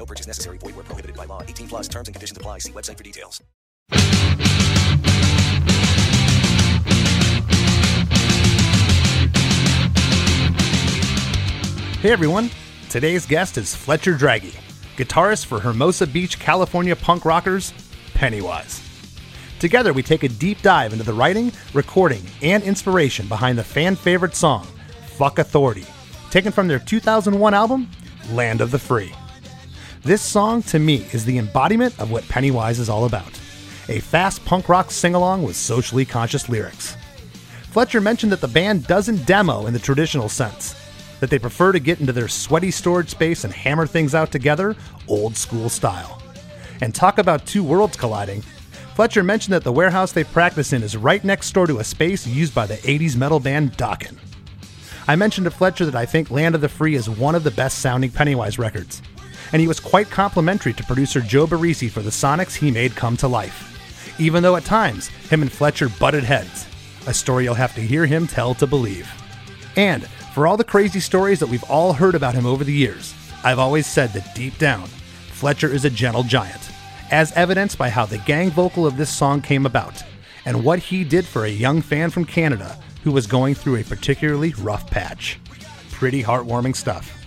No purchase necessary. Void where prohibited by law. 18 plus terms and conditions apply. See website for details. Hey everyone, today's guest is Fletcher Dragge, guitarist for Hermosa Beach, California punk rockers Pennywise. Together, we take a deep dive into the writing, recording, and inspiration behind the fan favorite song, Fuck Authority, taken from their 2001 album, Land of the Free. This song, to me, is the embodiment of what Pennywise is all about a fast punk rock sing along with socially conscious lyrics. Fletcher mentioned that the band doesn't demo in the traditional sense, that they prefer to get into their sweaty storage space and hammer things out together, old school style. And talk about two worlds colliding. Fletcher mentioned that the warehouse they practice in is right next door to a space used by the 80s metal band Dokken. I mentioned to Fletcher that I think Land of the Free is one of the best sounding Pennywise records, and he was quite complimentary to producer Joe Barresi for the Sonics he made come to life, even though at times him and Fletcher butted heads, a story you'll have to hear him tell to believe. And for all the crazy stories that we've all heard about him over the years, I've always said that deep down, Fletcher is a gentle giant, as evidenced by how the gang vocal of this song came about, and what he did for a young fan from Canada who was going through a particularly rough patch. Pretty heartwarming stuff.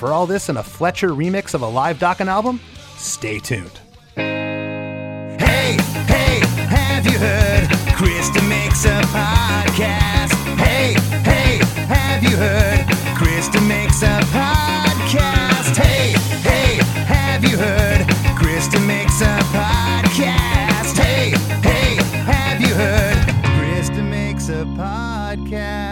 For all this and a Fletcher remix of a live Dokken album, stay tuned. Hey, hey, have you heard? Chris DeMakes a podcast. Hey, hey, have you heard? Chris DeMakes a podcast. Hey, hey, have you heard? Chris DeMakes a podcast. Hey, hey, have you heard? Chris DeMakes a podcast.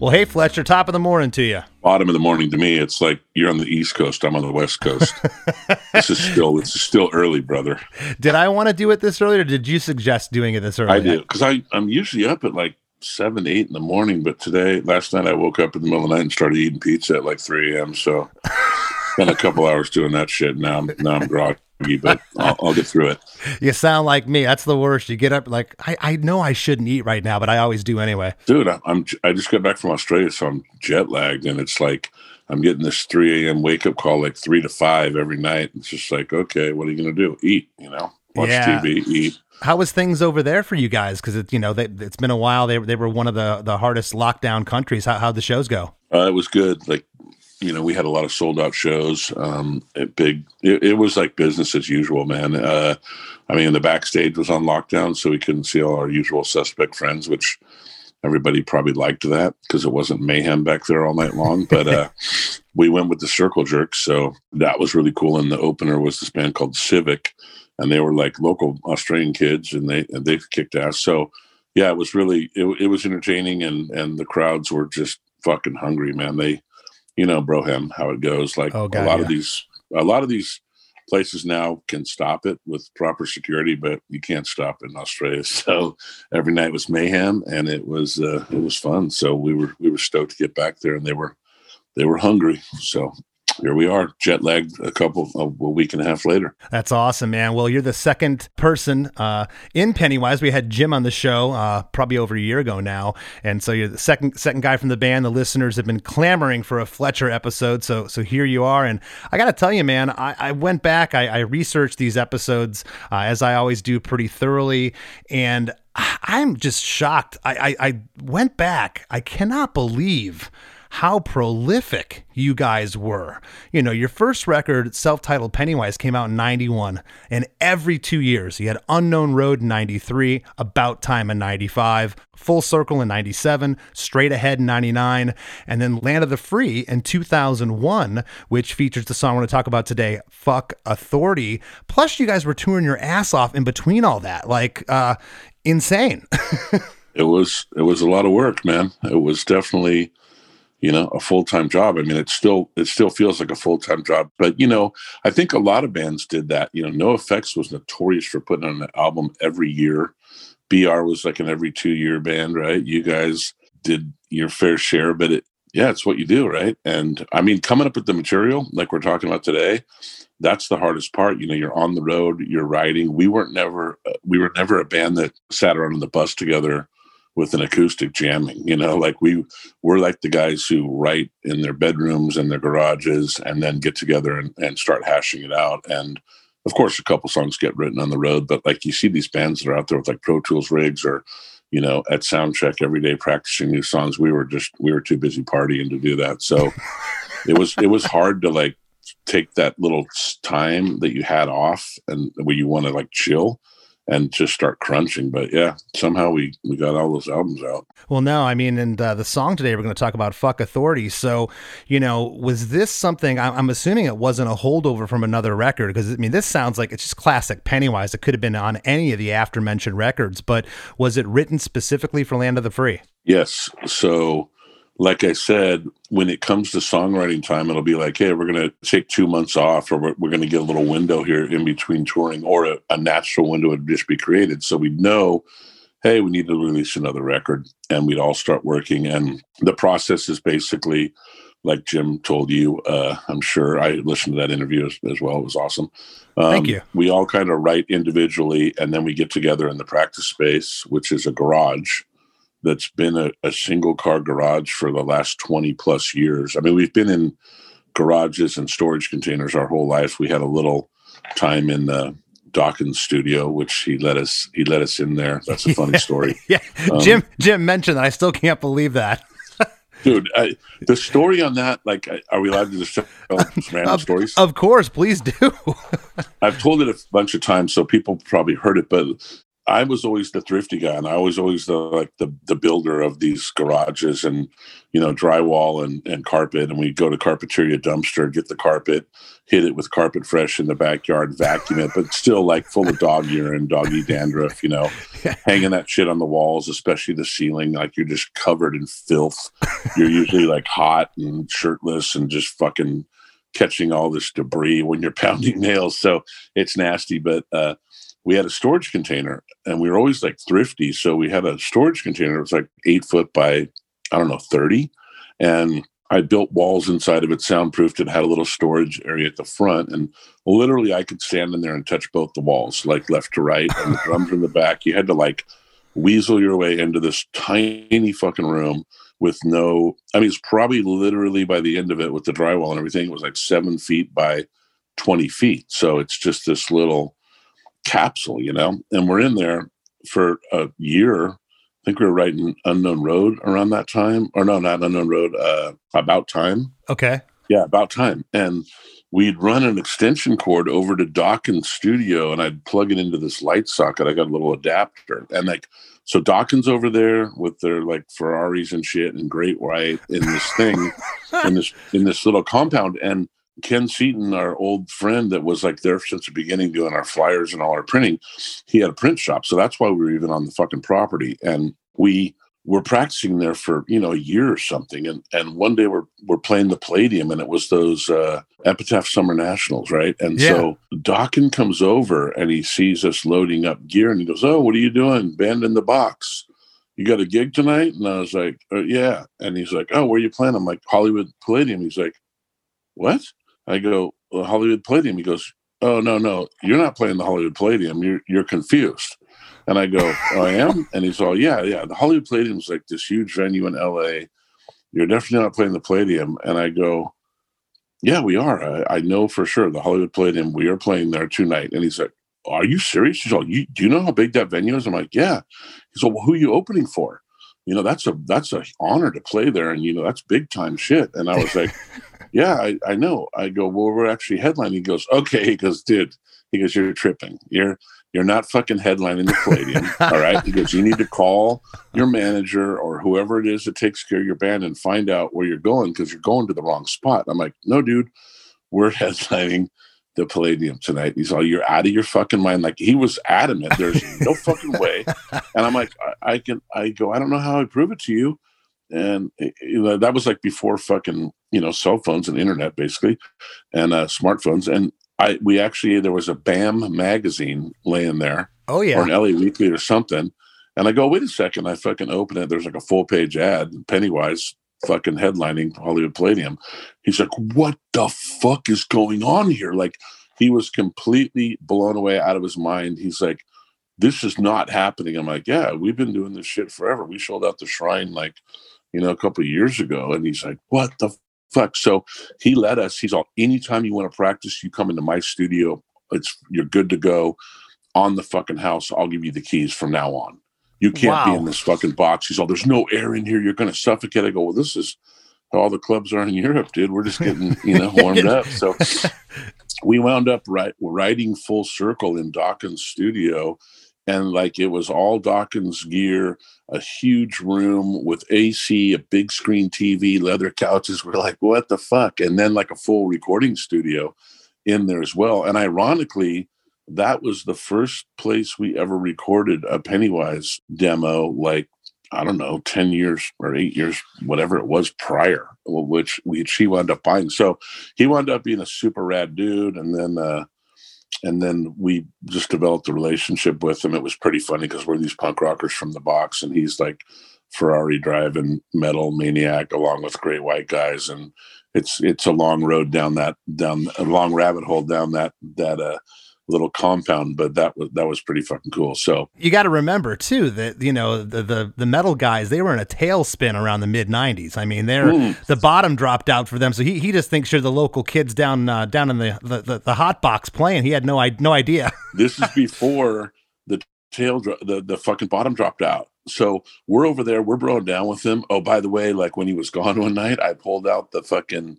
Well, hey, Fletcher, top of the morning to you. bottom of the morning to me. It's like you're on the East Coast. I'm on the West Coast. this is still this is still early, brother. Did I want to do it this early, or did you suggest doing it this early? I do because I I'm usually up at like seven eight in the morning, but today last night I woke up in the middle of the night and started eating pizza at like three a.m. So spent a couple hours doing that shit. Now I'm now I'm groggy, but I'll, I'll get through it. You sound like me. That's the worst. You get up like I, I know I shouldn't eat right now, but I always do anyway. dude I- i'm i just got back from australia so i'm jet lagged and it's like i'm getting this 3 a.m wake up call like 3 to 5 every night it's just like okay what are you gonna do eat you know watch Yeah. tv eat How was things over there for you guys? Because it, you know, they, it's been a while. They they were one of the the hardest lockdown countries. How how'd the shows go? uh, it was good like you know we had a lot of sold out shows um it big it, it was like business as usual man. Uh i mean the backstage was on lockdown so we couldn't see all our usual suspect friends which everybody probably liked that because it wasn't mayhem back there all night long but uh we went with the circle jerks so that was really cool and the opener was this band called civic and they were like local australian kids and they and they kicked ass. So yeah it was really it, it was entertaining and and the crowds were just fucking hungry man. They you know broham how it goes like Oh, God, a lot yeah. of these a lot of these places now can stop it with proper security but you can't stop it in australia. So every night was mayhem and it was uh, it was fun. So we were we were stoked to get back there and they were they were hungry. So here we are jet lagged a couple of a week and a half later That's awesome, man. Well, you're the second person uh, in Pennywise. We had Jim on the show uh, probably over a year ago now, and so you're the second second guy from the band. The listeners have been clamoring for a Fletcher episode, so so here you are. And I got to tell you, man, I, I went back, I, I researched these episodes uh, as I always do, pretty thoroughly, and I'm just shocked. I, I, I went back. I cannot believe how prolific you guys were. You know, your first record, self titled Pennywise, came out in 91, and every two years you had Unknown Road in 93, About Time in 95, Full Circle in 97, Straight Ahead in 99, and then Land of the Free in 2001, which features the song we're going to talk about today, Fuck Authority. Plus, you guys were touring your ass off in between all that. Like, uh, insane. it was it was a lot of work man it was definitely you know, a full time job. I mean, it still it still feels like a full time job. But you know, I think a lot of bands did that. You know, NOFX was notorious for putting on an album every year. BR was like an every two year band, right? You guys did your fair share, but it yeah, it's what you do, right? And I mean, coming up with the material like we're talking about today, that's the hardest part. You know, you're on the road, you're writing. We weren't never uh, we were never a band that sat around on the bus together with an acoustic jamming. You know, like we we're like the guys who write in their bedrooms and their garages and then get together and, and start hashing it out. And of course, a couple songs get written on the road, but like you see these bands that are out there with like Pro Tools rigs or you know at sound check every day practicing new songs. We were just we were too busy partying to do that. So it was it was hard to like take that little time that you had off and where you want to like chill and just start crunching. But yeah, somehow we we got all those albums out. Well, no, I mean, and uh, the song today we're going to talk about "Fuck Authority." So, you know, was this something? I'm assuming it wasn't a holdover from another record because I mean, this sounds like it's just classic Pennywise. It could have been on any of the after mentioned records, but was it written specifically for Land of the Free? Yes. So like I said, when it comes to songwriting time, it'll be like, hey, we're going to take two months off, or we're, we're going to get a little window here in between touring, or a, a natural window would just be created. So we know, hey, we need to release another record, and we'd all start working. And the process is basically like Jim told you. Uh, I'm sure I listened to that interview as, as well. It was awesome. Um, Thank you. We all kind of write individually, and then we get together in the practice space, which is a garage that's been a, a single car garage for the last 20 plus years. I mean, we've been in garages and storage containers our whole life. We had a little time in the Dokken's studio, which he let us he let us in there. That's a funny story. yeah, um, Jim Jim mentioned that. I still can't believe that. dude, I, the story on that, like, are we allowed to just tell random of, stories? Of course, please do. I've told it a bunch of times, so people probably heard it. But I was always the thrifty guy, and I was always the like the the builder of these garages and you know drywall and and carpet. And we go to Carpeteria dumpster, get the carpet, hit it with carpet fresh in the backyard, vacuum it, but still like full of dog urine, doggy dandruff. You know, hanging that shit on the walls, especially the ceiling, like you're just covered in filth. You're usually like hot and shirtless and just fucking catching all this debris when you're pounding nails. So it's nasty, but. uh we had a storage container and we were always like thrifty. So we had a storage container. It was like eight foot by, I don't know, 30. And I built walls inside of it, soundproofed it, had a little storage area at the front. And literally I could stand in there and touch both the walls, like left to right, and the drums in the back. You had to like weasel your way into this tiny fucking room with no, I mean, it's probably literally by the end of it with the drywall and everything, it was like seven feet by 20 feet. So it's just this little, capsule, you know, and we're in there for a year. I think we were writing Unknown Road around that time, or no, not Unknown Road, uh, About Time. Okay. Yeah, About Time. And we'd run an extension cord over to Dokken's Studio and I'd plug it into this light socket. I got a little adapter. And like, so Dokken's over there with their like Ferraris and shit and Great White in this thing, in this in this little compound. And Ken Seaton, our old friend that was like there since the beginning doing our flyers and all our printing, he had a print shop. So that's why we were even on the fucking property. And we were practicing there for, you know, a year or something. And and one day we're we're playing the Palladium and it was those uh Epitaph Summer Nationals, right? And yeah. so Dokken comes over and he sees us loading up gear and he goes, Oh, what are you doing? Band in the box. You got a gig tonight? And I was like, uh, Yeah. And he's like, Oh, where are you playing? I'm like, Hollywood Palladium. He's like, What? I go, well, Hollywood Palladium. He goes, oh no, no, you're not playing the Hollywood Palladium. You're you're confused. And I go, oh, I am. And he's all, yeah, yeah. The Hollywood Palladium is like this huge venue in L.A. You're definitely not playing the Palladium. And I go, yeah, we are. I, I know for sure the Hollywood Palladium. We are playing there tonight. And he's like, are you serious? He's all, you, do you know how big that venue is? I'm like, yeah. He's all, well, who are you opening for? You know, that's a that's a honor to play there, and you know that's big time shit. And I was like, yeah, I, I know. I go, well, we're actually headlining. He goes, okay. He goes, dude, he goes, you're tripping. You're you're not fucking headlining the Palladium. all right. He goes, you need to call your manager or whoever it is that takes care of your band and find out where you're going because you're going to the wrong spot. I'm like, no, dude, we're headlining the Palladium tonight. He's all, you're out of your fucking mind. Like he was adamant. There's no fucking way. And I'm like, I, I can, I go, I don't know how I prove it to you and you know, that was like before fucking you know cell phones and internet basically, and uh, smartphones. And I we actually there was a BAM magazine laying there, Oh yeah or an LA Weekly or something. And I go, wait a second. I fucking open it. There's like a full page ad, Pennywise fucking headlining Hollywood Palladium. He's like, what the fuck is going on here? Like, he was completely blown away out of his mind. He's like, this is not happening. I'm like, yeah, we've been doing this shit forever. We sold out the shrine like, you know, a couple of years ago. And he's like, what the fuck? So he let us, he's all, anytime you want to practice, you come into my studio. It's, you're good to go on the fucking house. I'll give you the keys from now on. You can't be in this fucking box. He's all, there's no air in here. You're going to suffocate. I go, well, this is how all the clubs are in Europe, dude. We're just getting, you know, warmed up. So we wound up right, writing full circle in Dokken's studio. And like it was all Dokken's gear, a huge room with AC, a big screen TV, leather couches. We're like, what the fuck? And then like a full recording studio in there as well. And ironically, that was the first place we ever recorded a Pennywise demo, like, I don't know, 10 years or eight years, whatever it was prior, which we she wound up buying. So he wound up being a super rad dude. And then uh and then we just developed a relationship with him. It was pretty funny because we're these punk rockers from the box, and he's like Ferrari driving metal maniac along with great white guys, and it's it's a long road down that down a long rabbit hole down that that uh little compound, but that was that was pretty fucking cool. So You got to remember too that you know the, the the metal guys they were in a tailspin around the mid '90s. I mean, they're Mm. the bottom dropped out for them, so he, he just thinks you're the local kids down uh, down in the, the, the, the hot box playing. He had no I no idea. this is before the tail dro- the the fucking bottom dropped out. So we're over there, we're broing down with him. Oh, by the way, like when he was gone one night, I pulled out the fucking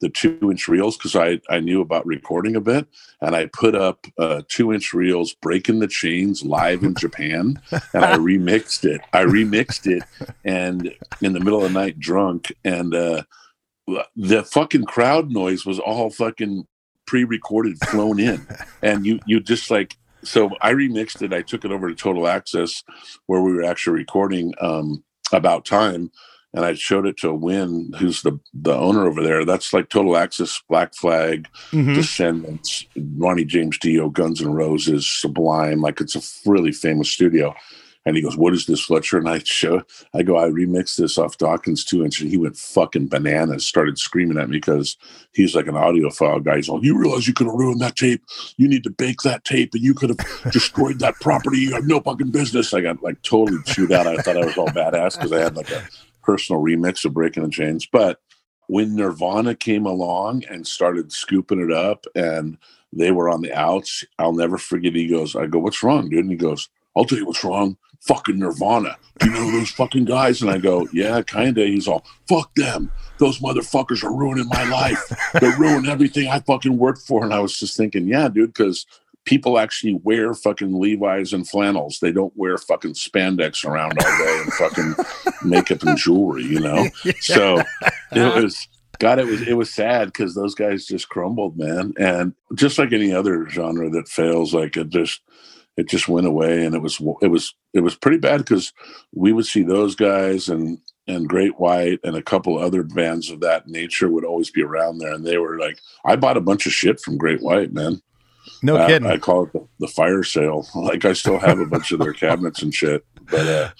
the two inch reels because I I knew about recording a bit, and I put up uh, two inch reels, breaking the chains live in Japan, and I remixed it. I remixed it, and in the middle of the night, drunk, and uh, the fucking crowd noise was all fucking pre-recorded, flown in, and you you just like so I remixed it. I took it over to Total Access, where we were actually recording um, about time, and I showed it to Wyn, who's the the owner over there. That's like Total Access, Black Flag, Mhm. Descendents, Ronnie James Dio, Guns N' Roses, Sublime. Like it's a really famous studio. And he goes, "What is this, Fletcher?" And I show, I go, "I remixed this off Dokken's two inch," and he went fucking bananas, started screaming at me because he's like an audiophile guy. He's all, "You realize you could have ruined that tape? You need to bake that tape, and you could have destroyed that property. You have no fucking business." I got like totally chewed out. I thought I was all badass because I had like a personal remix of Breaking the Chains, but when Nirvana came along and started scooping it up and they were on the outs, I'll never forget. He goes, I go, what's wrong, dude? And he goes, I'll tell you what's wrong. Fucking Nirvana. Do you know those fucking guys? And I go, yeah, kind of. He's all, fuck them. Those motherfuckers are ruining my life. They're ruining everything I fucking worked for. And I was just thinking, yeah, dude, because people actually wear fucking Levi's and flannels. They don't wear fucking spandex around all day and fucking makeup and jewelry, you know? So it was God, it was it was sad because those guys just crumbled, man. And just like any other genre that fails, like it just it just went away, and it was it was it was pretty bad because we would see those guys and and Great White and a couple other bands of that nature would always be around there, and they were like, I bought a bunch of shit from Great White, man. No Uh, kidding. I call it the, the fire sale. Like I still have a bunch of their cabinets and shit, but uh,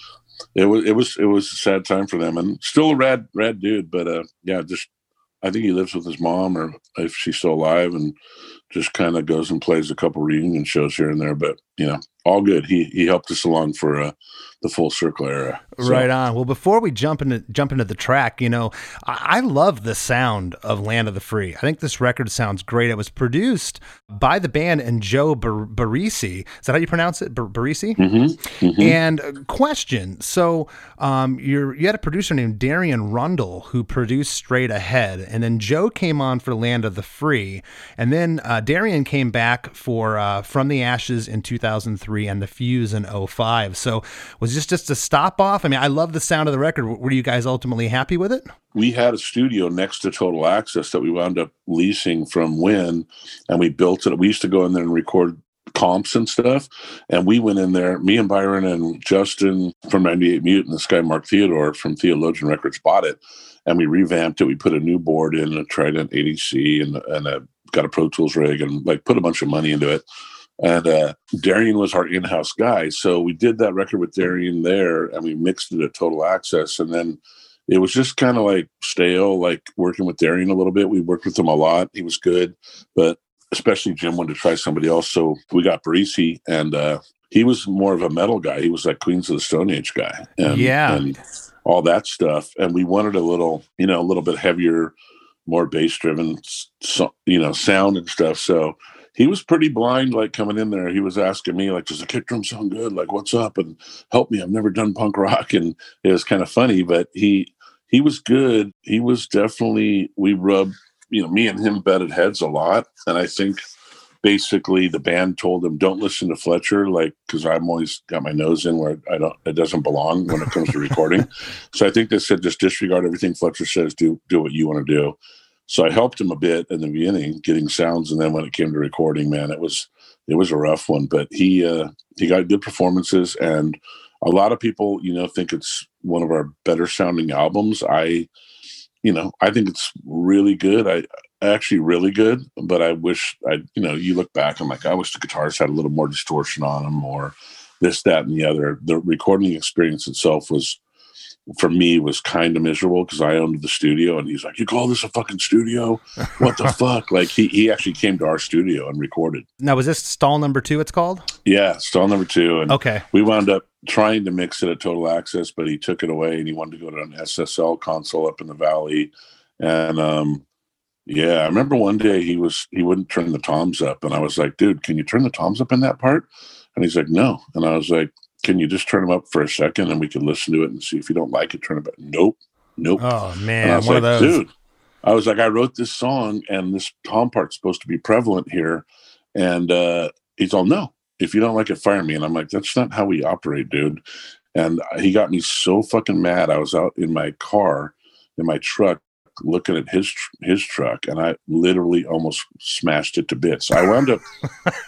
it was it was it was a sad time for them, and still a rad rad dude. But uh, yeah, just I think he lives with his mom, or if she's still alive, and just kind of goes and plays a couple reunion shows here and there. But you know, all good. He he helped us along for uh, the full circle era. So, Right on. Well, before we jump into jump into the track, you know, I, I love the sound of Land of the Free. I think this record sounds great. It was produced by the band and Joe Bar- Barresi. Is that how you pronounce it? Bar- Barresi. mhm, mhm. And uh, question: So, um, you're you had a producer named Darian Rundall who produced Straight Ahead, and then Joe came on for Land of the Free, and then uh, Darian came back for uh, From the Ashes in 2003 and The Fuse in 05. So, was this just a stop off? I mean, I love the sound of the record. Were you guys ultimately happy with it? we had a studio next to Total Access that we wound up leasing from Wyn, and we built it. We used to go in there and record comps and stuff. And we went in there, me and Byron and Justin from 98 Mute and this guy, Mark Theodore from Theologian Records bought it. And we revamped it. We put a new board in, a Trident 80C and, and a, got a Pro Tools rig and like put a bunch of money into it. And uh, Darian was our in-house guy. So we did that record with Darian there and we mixed it at Total Access. And then it was just kind of like stale, like working with Darian a little bit. We worked with him a lot. He was good, but especially Jim wanted to try somebody else. So we got Barresi, and uh, he was more of a metal guy. He was like Queens of the Stone Age guy. And, yeah. And all that stuff. And we wanted a little, you know, a little bit heavier, more bass driven, you know, sound and stuff. So he was pretty blind, like coming in there. He was asking me, like, does the kick drum sound good? Like, what's up? And help me. I've never done punk rock. And it was kind of funny, but he, he was good. He was definitely, we rubbed you know, me and him betted heads a lot. And I think basically the band told him, don't listen to Fletcher, like, because I'm always got my nose in where I don't, it doesn't belong when it comes to recording. so I think they said, just disregard everything Fletcher says, do, do what you want to do. So I helped him a bit in the beginning, getting sounds. And then when it came to recording, man, it was, it was a rough one, but he, uh, he got good performances and a lot of people, you know, think it's one of our better sounding albums. I, you know, I think it's really good. I actually really good, but I wish I, you know, you look back, I'm like, I wish the guitars had a little more distortion on them or this, that, and the other. The recording experience itself was, for me, was kind of miserable because I owned the studio and he's like, You call this a fucking studio? What the fuck? Like, he, he actually came to our studio and recorded. Now, was this stall number two, it's called? Yeah, stall number two. And okay. we wound up trying to mix it at Total Access, but he took it away and he wanted to go to an SSL console up in the valley. And um, yeah, I remember one day he was he wouldn't turn the toms up, and I was like, "Dude, can you turn the toms up in that part?" And he's like, "No," and I was like, "Can you just turn them up for a second and we can listen to it and see if you don't like it, turn it back." Nope, nope. Oh man, I was one like, of those. dude. I was like, I wrote this song, and this tom part's supposed to be prevalent here, and uh, he's all, "No, if you don't like it, fire me." And I'm like, "That's not how we operate, dude." And he got me so fucking mad. I was out in my car, in my truck, looking at his his truck, and I literally almost smashed it to bits. I wound up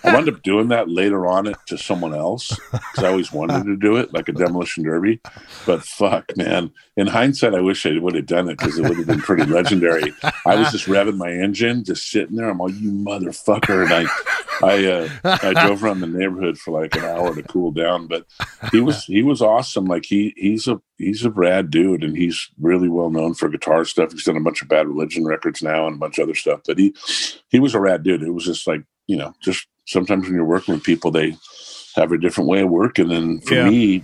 I wound up doing that later on it to someone else because I always wanted to do it like a demolition derby. But fuck, man! In hindsight, I wish I would have done it because it would have been pretty legendary. I was just revving my engine, just sitting there. I'm all you motherfucker, and I I uh, I drove around the neighborhood for like an hour to cool down. But he was he was awesome. Like he he's a he's a rad dude, and he's really well known for guitar stuff. He's done a bunch of Bad Religion records now and a bunch of other stuff. But he he was a rad dude. It was just like you know, just sometimes when you're working with people, they have a different way of working. And then for Yeah. me,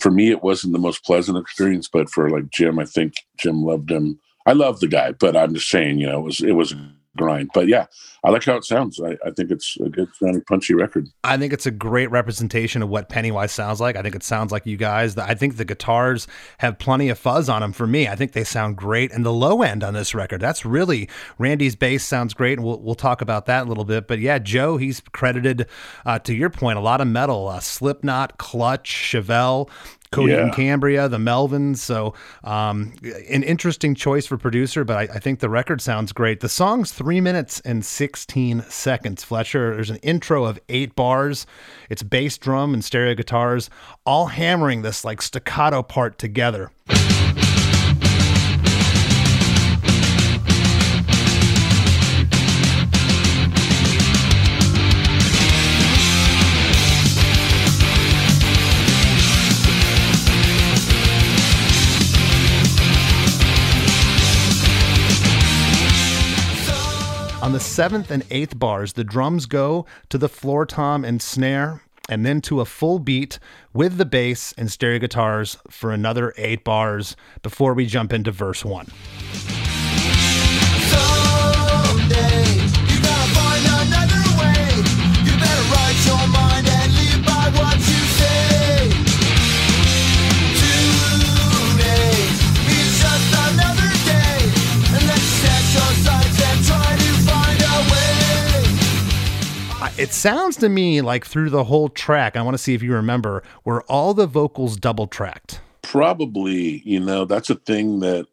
for me, it wasn't the most pleasant experience. But for like Jim, I think Jim loved him. I love the guy, but I'm just saying, you know, it was it was grind. But yeah, I like how it sounds. I, I think it's a good sounding, punchy record. I think it's a great representation of what Pennywise sounds like. I think it sounds like you guys. I think the guitars have plenty of fuzz on them for me. I think they sound great. And the low end on this record, that's really Randy's bass sounds great. And we'll, we'll talk about that a little bit. But yeah, Joe, he's credited, uh, to your point, a lot of metal uh, Slipknot, Clutch, Chevelle. Coheed Yeah. and Cambria, the Melvins. So, um, an interesting choice for producer, but I, I think the record sounds great. The song's three minutes and 16 seconds. Fletcher, there's an intro of eight bars. It's bass drum and stereo guitars, all hammering this like staccato part together. On the seventh and eighth bars, the drums go to the floor tom and snare, and then to a full beat with the bass and stereo guitars for another eight bars before we jump into verse one. It sounds to me like through the whole track, I want to see if you remember, were all the vocals double tracked. Probably, you know, that's a thing that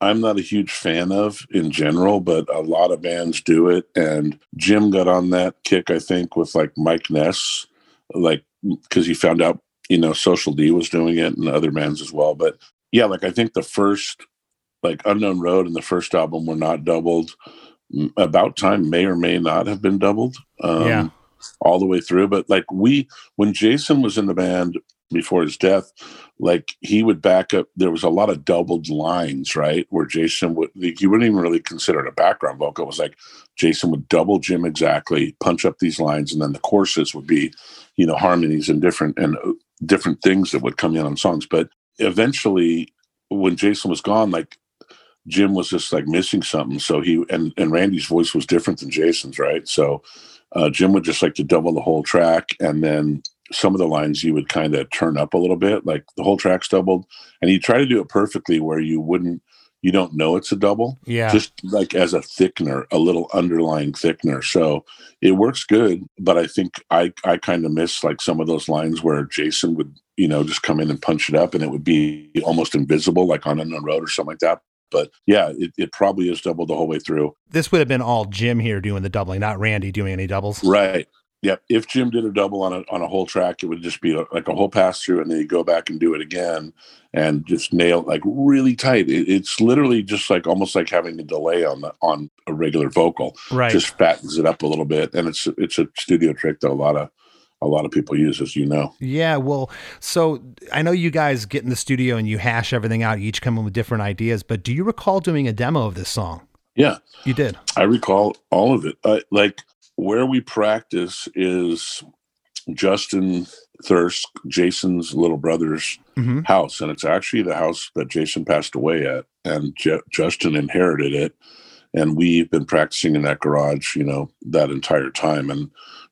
I'm not a huge fan of in general, but a lot of bands do it. And Jim got on that kick, I think, with like Mike Ness, like because he found out, you know, Social D was doing it and other bands as well. But yeah, like I think the first, like Unknown Road and the first album were not doubled. About Time may or may not have been doubled. Um, Yeah. All the way through. But like we, when Jason was in the band before his death, like he would back up. There was a lot of doubled lines, right? Where Jason would, like, you wouldn't even really consider it a background vocal. It was like Jason would double Jim exactly, punch up these lines, and then the choruses would be, you know, harmonies and different and uh, different things that would come in on songs. But eventually, when Jason was gone, like Jim was just like missing something. So he and and Randy's voice was different than Jason's, right? So uh, Jim would just like to double the whole track, and then some of the lines you would kind of turn up a little bit, like the whole track's doubled, and he try to do it perfectly where you wouldn't, you don't know it's a double, Yeah. just like as a thickener, a little underlying thickener. So it works good, but I think I I kind of miss like some of those lines where Jason would you know just come in and punch it up, and it would be almost invisible, like on Unknown Road or something like that. But yeah, it, it probably is doubled the whole way through. this would have been all Jim here doing the doubling, not Randy doing any doubles. Right. Yep. If Jim did a double on a on a whole track, it would just be a, like a whole pass through, and then you go back and do it again, and just nail it like really tight. It, it's literally just like almost like having a delay on the on a regular vocal. Right. Just fattens it up a little bit, and it's it's a studio trick that a lot of a lot of people use, as you know. Yeah, well, so I know you guys get in the studio and you hash everything out. You each come in with different ideas, but do you recall doing a demo of this song? Yeah, You did. I recall all of it. Uh, like where we practice is Justin Thirsk, Jason's little brother's hmm house, and it's actually the house that Jason passed away at, and Ju- Justin inherited it, and we've been practicing in that garage, you know, that entire time. And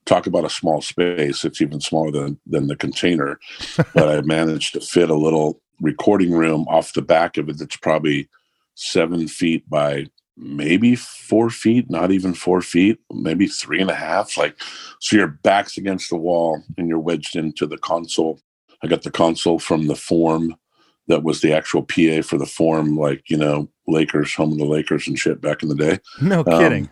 talk about a small space; it's even smaller than than the container, but I managed to fit a little recording room off the back of it that's probably seven feet by maybe four feet, not even four feet, maybe three and a half. Like, so your back's against the wall and you're wedged into the console. I got the console from the Forum that was the actual PA for the Forum, like, you know, Lakers, home of the Lakers and shit back in the day. No Um, kidding.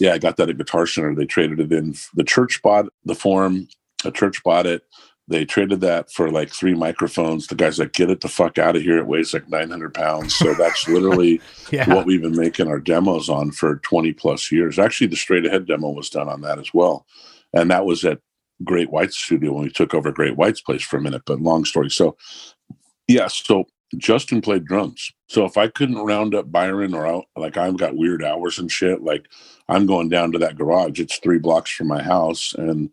Yeah, I got that at Guitar Center. They traded it in. The church bought the Forum. A church bought it. They traded that for like three microphones. The guy's like, "Get it the fuck out of here! It weighs like 900 pounds." So that's literally yeah. what we've been making our demos on for 20 plus years. Actually, the straight ahead demo was done on that as well. And that was at Great White's studio when we took over Great White's place for a minute. But long story. So, yeah, so Justin played drums. So if I couldn't round up Byron or out, like I've got weird hours and shit, like I'm going down to that garage. It's three blocks from my house and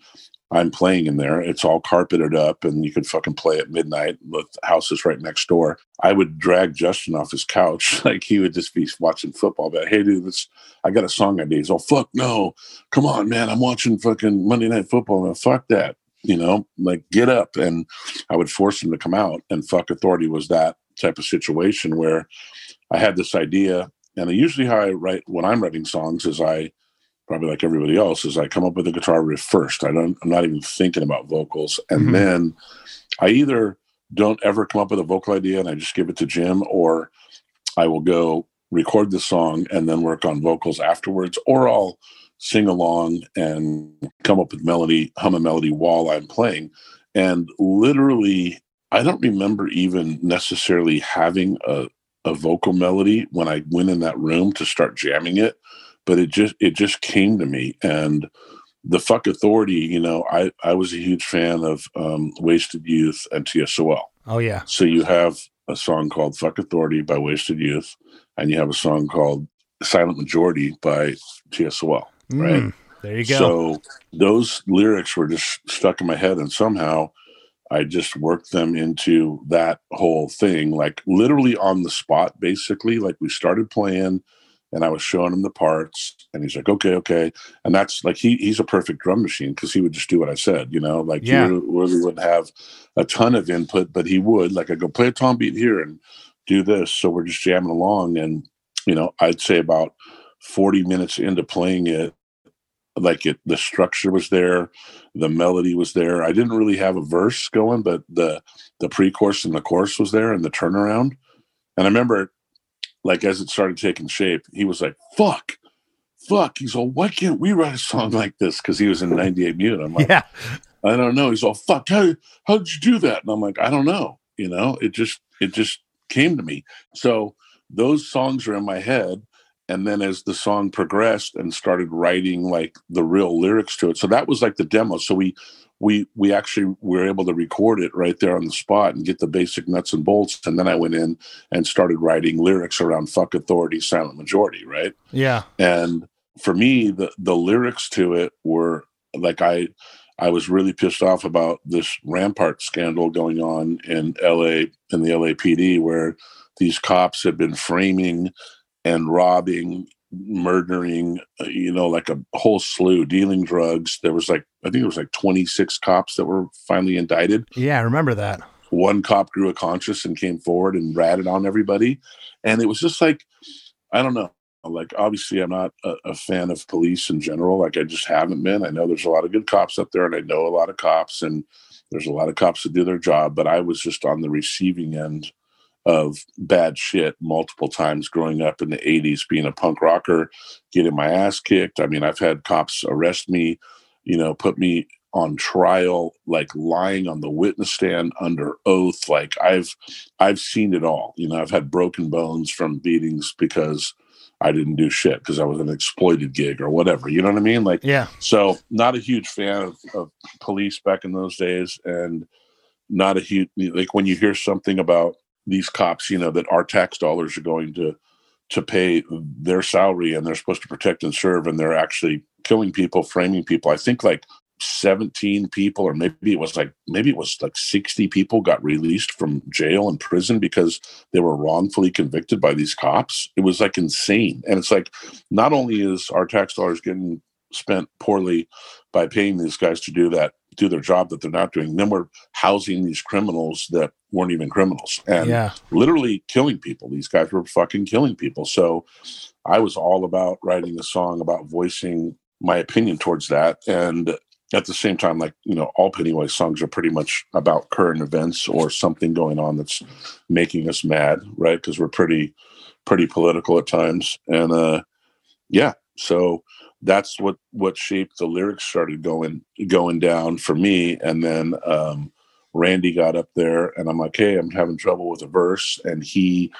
I'm playing in there. It's all carpeted up and you could fucking play at midnight. The house is right next door. I would drag Justin off his couch. Like he would just be watching football. But hey, dude, let's, I got a song idea. He's all, fuck no. Come on, man. I'm watching fucking Monday Night Football. Man. Fuck that. You know, like get up. And I would force him to come out. And fuck authority was that type of situation where I had this idea. And usually how I write when I'm writing songs is I, probably like everybody else is I come up with a guitar riff first. I don't I'm not even thinking about vocals. And Mhm. then I either don't ever come up with a vocal idea and I just give it to Jim or I will go record the song and then work on vocals afterwards or I'll sing along and come up with melody, hum a melody while I'm playing. And literally I don't remember even necessarily having a a vocal melody when I went in that room to start jamming it but it just it just came to me and the fuck authority you know i i was a huge fan of um wasted youth and tsol Oh yeah. so you have a song called fuck authority by wasted youth and you have a song called silent majority by tsol Right. Mm, there you go. so those lyrics were just stuck in my head, and somehow I just worked them into that whole thing, like literally on the spot, basically. Like we started playing, and I was showing him the parts, and he's like, "Okay, okay," and that's like he he's a perfect drum machine because he would just do what I said, you know, like Yeah. he really wouldn't have a ton of input, but he would. Like I go play a tom beat here and do this, so we're just jamming along, and you know, I'd say about 40 minutes into playing it like it the structure was there the melody was there i didn't really have a verse going but the the pre-chorus and the chorus was there and the turnaround and i remember like as it started taking shape, he was like, "Fuck." Fuck. He's all, why can't we write a song like this? Because he was in 98 Mute. I'm like, Yeah. I don't know. He's all, fuck, how, how did you do that? And I'm like, I don't know. You know, it just, it just came to me. So those songs are in my head. And then as the song progressed and started writing like the real lyrics to it. So that was like the demo. So we, we, we actually were able to record it right there on the spot and get the basic nuts and bolts. And then I went in and started writing lyrics around fuck authority, silent majority. Right. Yeah. And for me, the, the lyrics to it were like, I, I was really pissed off about this Rampart scandal going on in LA in the LAPD, where these cops had been framing and robbing, murdering, uh, you know, like a whole slew, dealing drugs. There was like, I think it was like 26 cops that were finally indicted. Yeah. I remember that. One cop grew a conscience and came forward and ratted on everybody. And it was just like, I don't know like obviously i'm not a, a, fan of police in general like i just haven't been i know there's a lot of good cops up there and i know a lot of cops and there's a lot of cops that do their job but i was just on the receiving end of bad shit multiple times growing up in the 80s being a punk rocker getting my ass kicked i mean i've had cops arrest me you know put me on trial like lying on the witness stand under oath like i've i've seen it all you know i've had broken bones from beatings because I didn't do shit because I was an exploited gig or whatever. You know what I mean? Like, yeah. So, not a huge fan of, of police back in those days, and not a huge like when you hear something about these cops, you know, that our tax dollars are going to to pay their salary and they're supposed to protect and serve, and they're actually killing people, framing people. I think like 17 people or maybe it was like maybe it was like 60 people got released from jail and prison because they were wrongfully convicted by these cops it was like insane and it's like not only is our tax dollars getting spent poorly by paying these guys to do that do their job that they're not doing. Then we're housing these criminals that weren't even criminals and yeah. literally killing people. These guys were fucking killing people. So i was all about writing a song about voicing my opinion towards that. And at the same time, like you know, all Pennywise songs are pretty much about current events or something going on that's making us mad, right? Because we're pretty, pretty political at times, and uh, yeah, so that's what what shaped the lyrics started going going down for me, and then um, Randy got up there, and I'm like, hey, I'm having trouble with a verse, and he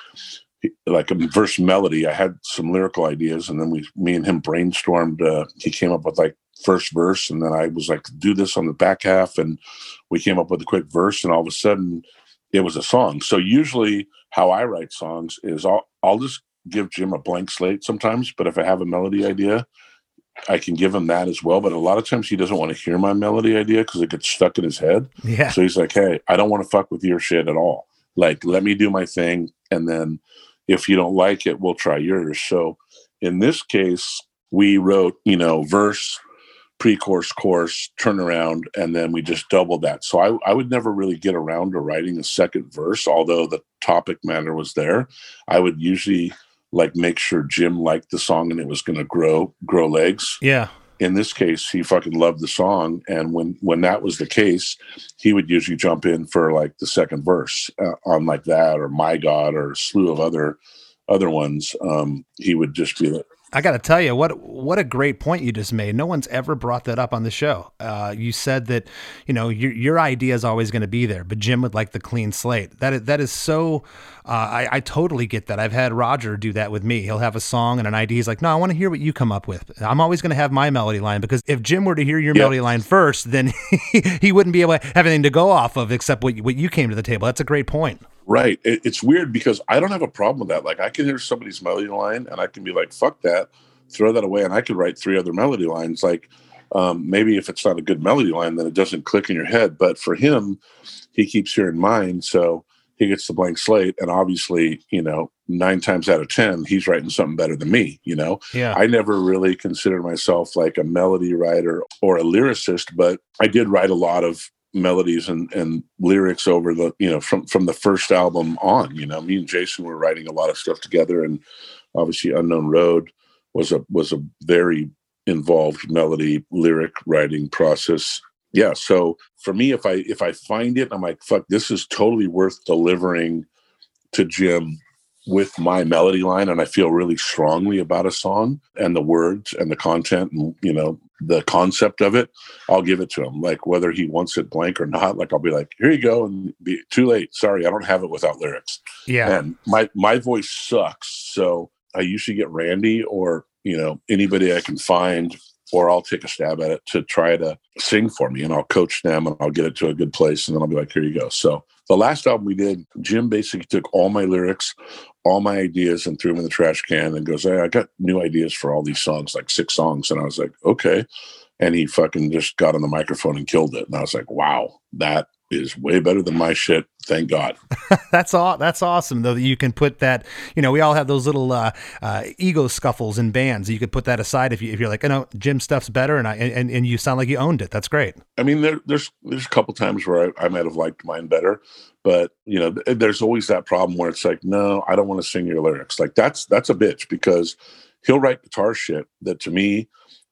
like a verse melody. I had some lyrical ideas, and then we, me and him brainstormed. Uh, he came up with like first verse, and then I was like, do this on the back half, and we came up with a quick verse, and all of a sudden, it was a song. So usually, how I write songs is I'll I'll just give Jim a blank slate sometimes, but if I have a melody idea, I can give him that as well. But a lot of times he doesn't want to hear my melody idea because it gets stuck in his head. Yeah. So he's like, hey, I don't want to fuck with your shit at all. Like, let me do my thing, and then if you don't like it, we'll try yours. So in this case, we wrote, you know, verse, pre-course, course, turnaround, and then we just doubled that. So I, I would never really get around to writing a second verse, although the topic matter was there. I would usually like make sure Jim liked the song and it was going to grow grow legs. Yeah. In this case, he fucking loved the song, and when when that was the case, he would usually jump in for like the second verse uh, on like that or My God or a slew of other other ones. Um, he would just be like, I got to tell you, what what a great point you just made. No one's ever brought that up on the show. Uh, you said that, you know, your your idea is always going to be there, but Jim would like the clean slate. That is, that is so. Uh, I, I totally get that. I've had Roger do that with me. He'll have a song and an idea. He's like, no, I want to hear what you come up with. I'm always going to have my melody line because if Jim were to hear your Yep. melody line first, then he, he wouldn't be able to have anything to go off of except what you, what you came to the table. That's a great point. Right. It, it's weird because I don't have a problem with that. Like I can hear somebody's melody line and I can be like, fuck that, throw that away. And I could write three other melody lines. Like um, maybe if it's not a good melody line, then it doesn't click in your head. But for him, he keeps hearing mine. So he gets the blank slate. And obviously, you know, nine times out of 10, he's writing something better than me, you know? Yeah. I never really considered myself like a melody writer or a lyricist, but I did write a lot of melodies and, and lyrics over the you know from from the first album on you know me and jason were writing a lot of stuff together and obviously unknown road was a was a very involved melody lyric writing process yeah so for me if i if i find it i'm like fuck this is totally worth delivering to jim with my melody line and I feel really strongly about a song and the words and the content and you know the concept of it, I'll give it to him. Like whether he wants it blank or not, like I'll be like, here you go, and be too late. Sorry, I don't have it without lyrics. Yeah. And my my voice sucks, so I usually get Randy or you know anybody I can find, or I'll take a stab at it to try to sing for me, and I'll coach them and I'll get it to a good place, and then I'll be like, here you go. So the last album we did, Jim basically took all my lyrics, all my ideas, and threw them in the trash can, and goes, hey, I got new ideas for all these songs, like six songs, and I was like, okay. And he fucking just got on the microphone and killed it. And I was like, wow, that is way better than my shit. Thank God. that's all. That's awesome, though. That you can put that. You know, we all have those little uh, uh, ego scuffles in bands. You could put that aside if you if you're like, you know, Jim stuff's better, and I and, and you sound like you owned it. That's great. I mean, there, there's there's a couple times where I, I might have liked mine better, but you know, th- there's always that problem where it's like, no, I don't want to sing your lyrics. Like that's that's a bitch because he'll write guitar shit that to me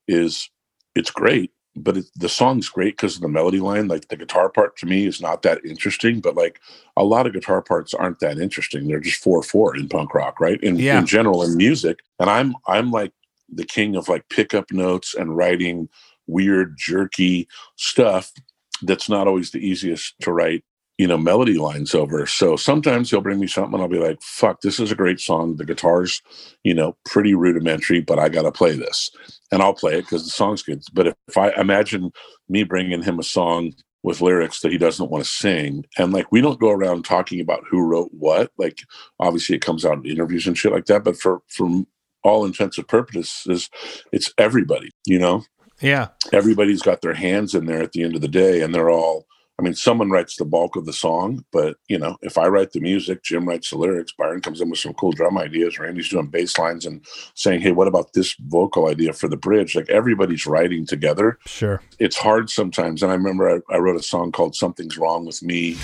is it's great but it, the song's great because of the melody line. Like the guitar part to me is not that interesting, but like a lot of guitar parts aren't that interesting. They're just four four in punk rock, right? In Yeah. in general in music. And I'm I'm like the king of like pickup notes and writing weird jerky stuff that's not always the easiest to write you know melody lines over. So sometimes he'll bring me something and i'll be like fuck this is a great song. The guitar's you know pretty rudimentary but i gotta play this. And i'll play it because the song's good. But if, if i imagine me bringing him a song with lyrics that he doesn't want to sing and like we don't go around talking about who wrote what like obviously it comes out in interviews and shit like that but for from all intents and purposes it's everybody you know? Yeah. everybody's got their hands in there at the end of the day and they're all i mean someone writes the bulk of the song but you know if i write the music jim writes the lyrics byron comes in with some cool drum ideas randy's doing bass lines and saying hey what about this vocal idea for the bridge? Like everybody's writing together. Sure. it's hard sometimes and i remember i, I wrote a song called something's wrong with me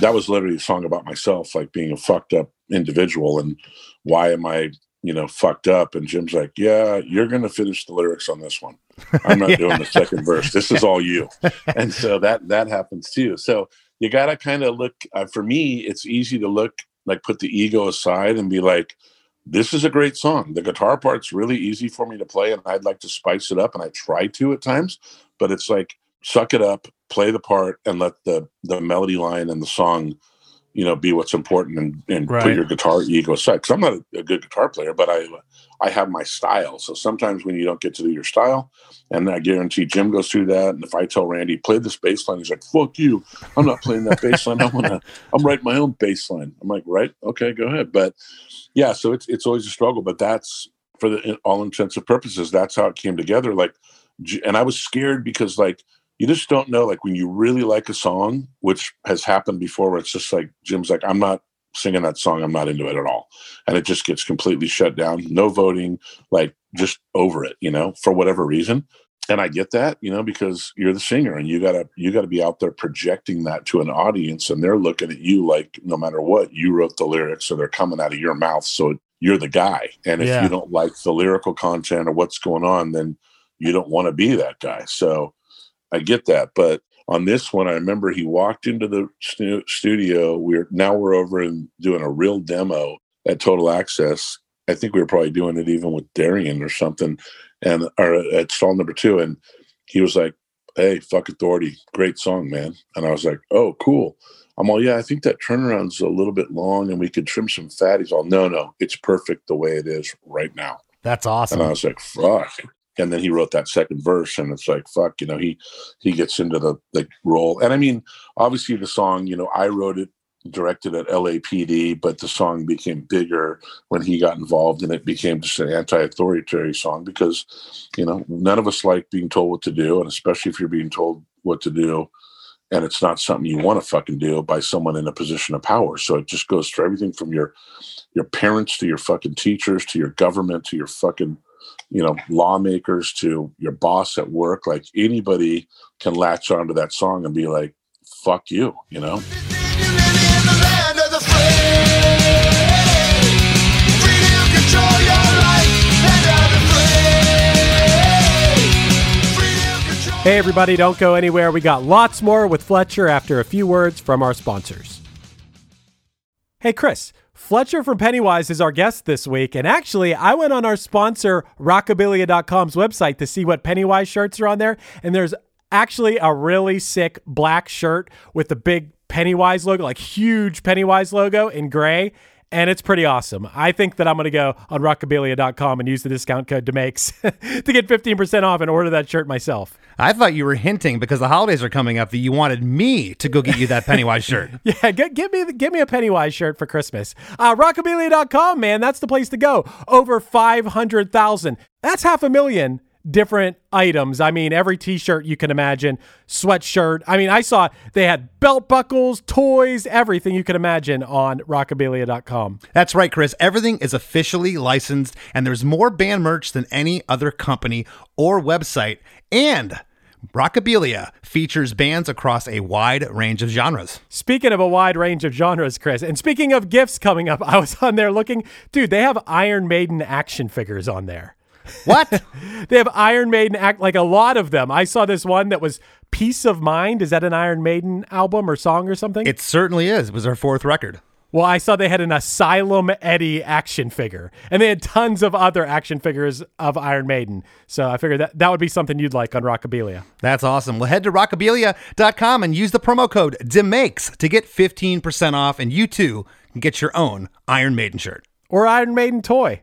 that was literally a song about myself, like being a fucked up individual and why am I, you know, fucked up? And Jim's like, Yeah, you're gonna finish the lyrics on this one. I'm not doing the second verse. This is all you. And so that that happens too. So you gotta kind of look uh, for me, it's easy to look like put the ego aside and be like, this is a great song. The guitar part's really easy for me to play, and I'd like to spice it up, and I try to at times, but it's like suck it up, play the part, and let the the melody line and the song, you know, be what's important, and, and Right. put your guitar ego aside. Because I'm not a, a good guitar player, but I I have my style. So sometimes when you don't get to do your style, and I guarantee Jim goes through that. And if I tell Randy play this bass line, he's like, "Fuck you! I'm not playing that bass line. I'm gonna I'm writing my own bass line." I'm like, "Right, okay, go ahead." But yeah, so it's it's always a struggle, but that's for the all intents and purposes, that's how it came together. Like, and I was scared because like you just don't know. Like when you really like a song, which has happened before, where it's just like Jim's like, I'm not singing that song, I'm not into it at all, and it just gets completely shut down. No voting, like just over it, you know, for whatever reason. And I get that, you know, because you're the singer and you gotta you gotta be out there projecting that to an audience, and they're looking at you like no matter what, you wrote the lyrics, so they're coming out of your mouth. So you're the guy. And if Yeah. you don't like the lyrical content or what's going on, then you don't want to be that guy. So I get that. But on this one, I remember he walked into the stu- studio. We're now we're over and doing a real demo at Total Access. I think we were probably doing it even with Darian or something, and or at stall number two. And he was like, "Hey, fuck authority, great song, man." And I was like, "Oh, cool." I'm all, "Yeah, I think that turnaround's a little bit long, and we could trim some fat." He's all, "No, no, it's perfect the way it is right now." That's awesome. And I was like, fuck. And then he wrote that second verse, and it's like, fuck, you know, he he gets into the the role. And I mean, obviously the song, you know, I wrote it, directed at LAPD, but the song became bigger when he got involved and it became just an anti-authoritarian song because, you know, none of us like being told what to do, and especially if you're being told what to do and it's not something you want to fucking do by someone in a position of power. So it just goes for everything from your your parents to your fucking teachers to your government to your fucking you know lawmakers to your boss at work like anybody can latch onto that song and be like fuck you you know Hey, everybody, don't go anywhere. We got lots more with Fletcher after a few words from our sponsors. Hey, Chris. Fletcher from Pennywise is our guest this week. And actually, I went on our sponsor, rockabilia.com's website to see what Pennywise shirts are on there. And there's actually a really sick black shirt with the big Pennywise logo, like huge Pennywise logo in gray and it's pretty awesome. I think that I'm going to go on rockabilia.com and use the discount code to DeMakes to get 15% off and order that shirt myself. I thought you were hinting because the holidays are coming up that you wanted me to go get you that Pennywise shirt. yeah, get, give me give me a Pennywise shirt for Christmas. Uh, rockabilia.com, man, that's the place to go. Over 500,000. That's half a million different items. I mean, every t-shirt you can imagine, sweatshirt. I mean, I saw they had belt buckles, toys, everything you can imagine on rockabilia.com. That's right, Chris. Everything is officially licensed and there's more band merch than any other company or website. And Rockabilia features bands across a wide range of genres. Speaking of a wide range of genres, Chris, and speaking of gifts coming up, I was on there looking. Dude, they have Iron Maiden action figures on there. What? they have Iron Maiden act like a lot of them. I saw this one that was Piece of Mind. Is that an Iron Maiden album or song or something? It certainly is. It was their fourth record. Well, I saw they had an Asylum Eddie action figure, and they had tons of other action figures of Iron Maiden. So I figured that that would be something you'd like on Rockabilia. That's awesome. Well, head to rockabilia.com and use the promo code DEMAKES to get 15% off, and you too can get your own Iron Maiden shirt. Or Iron Maiden toy.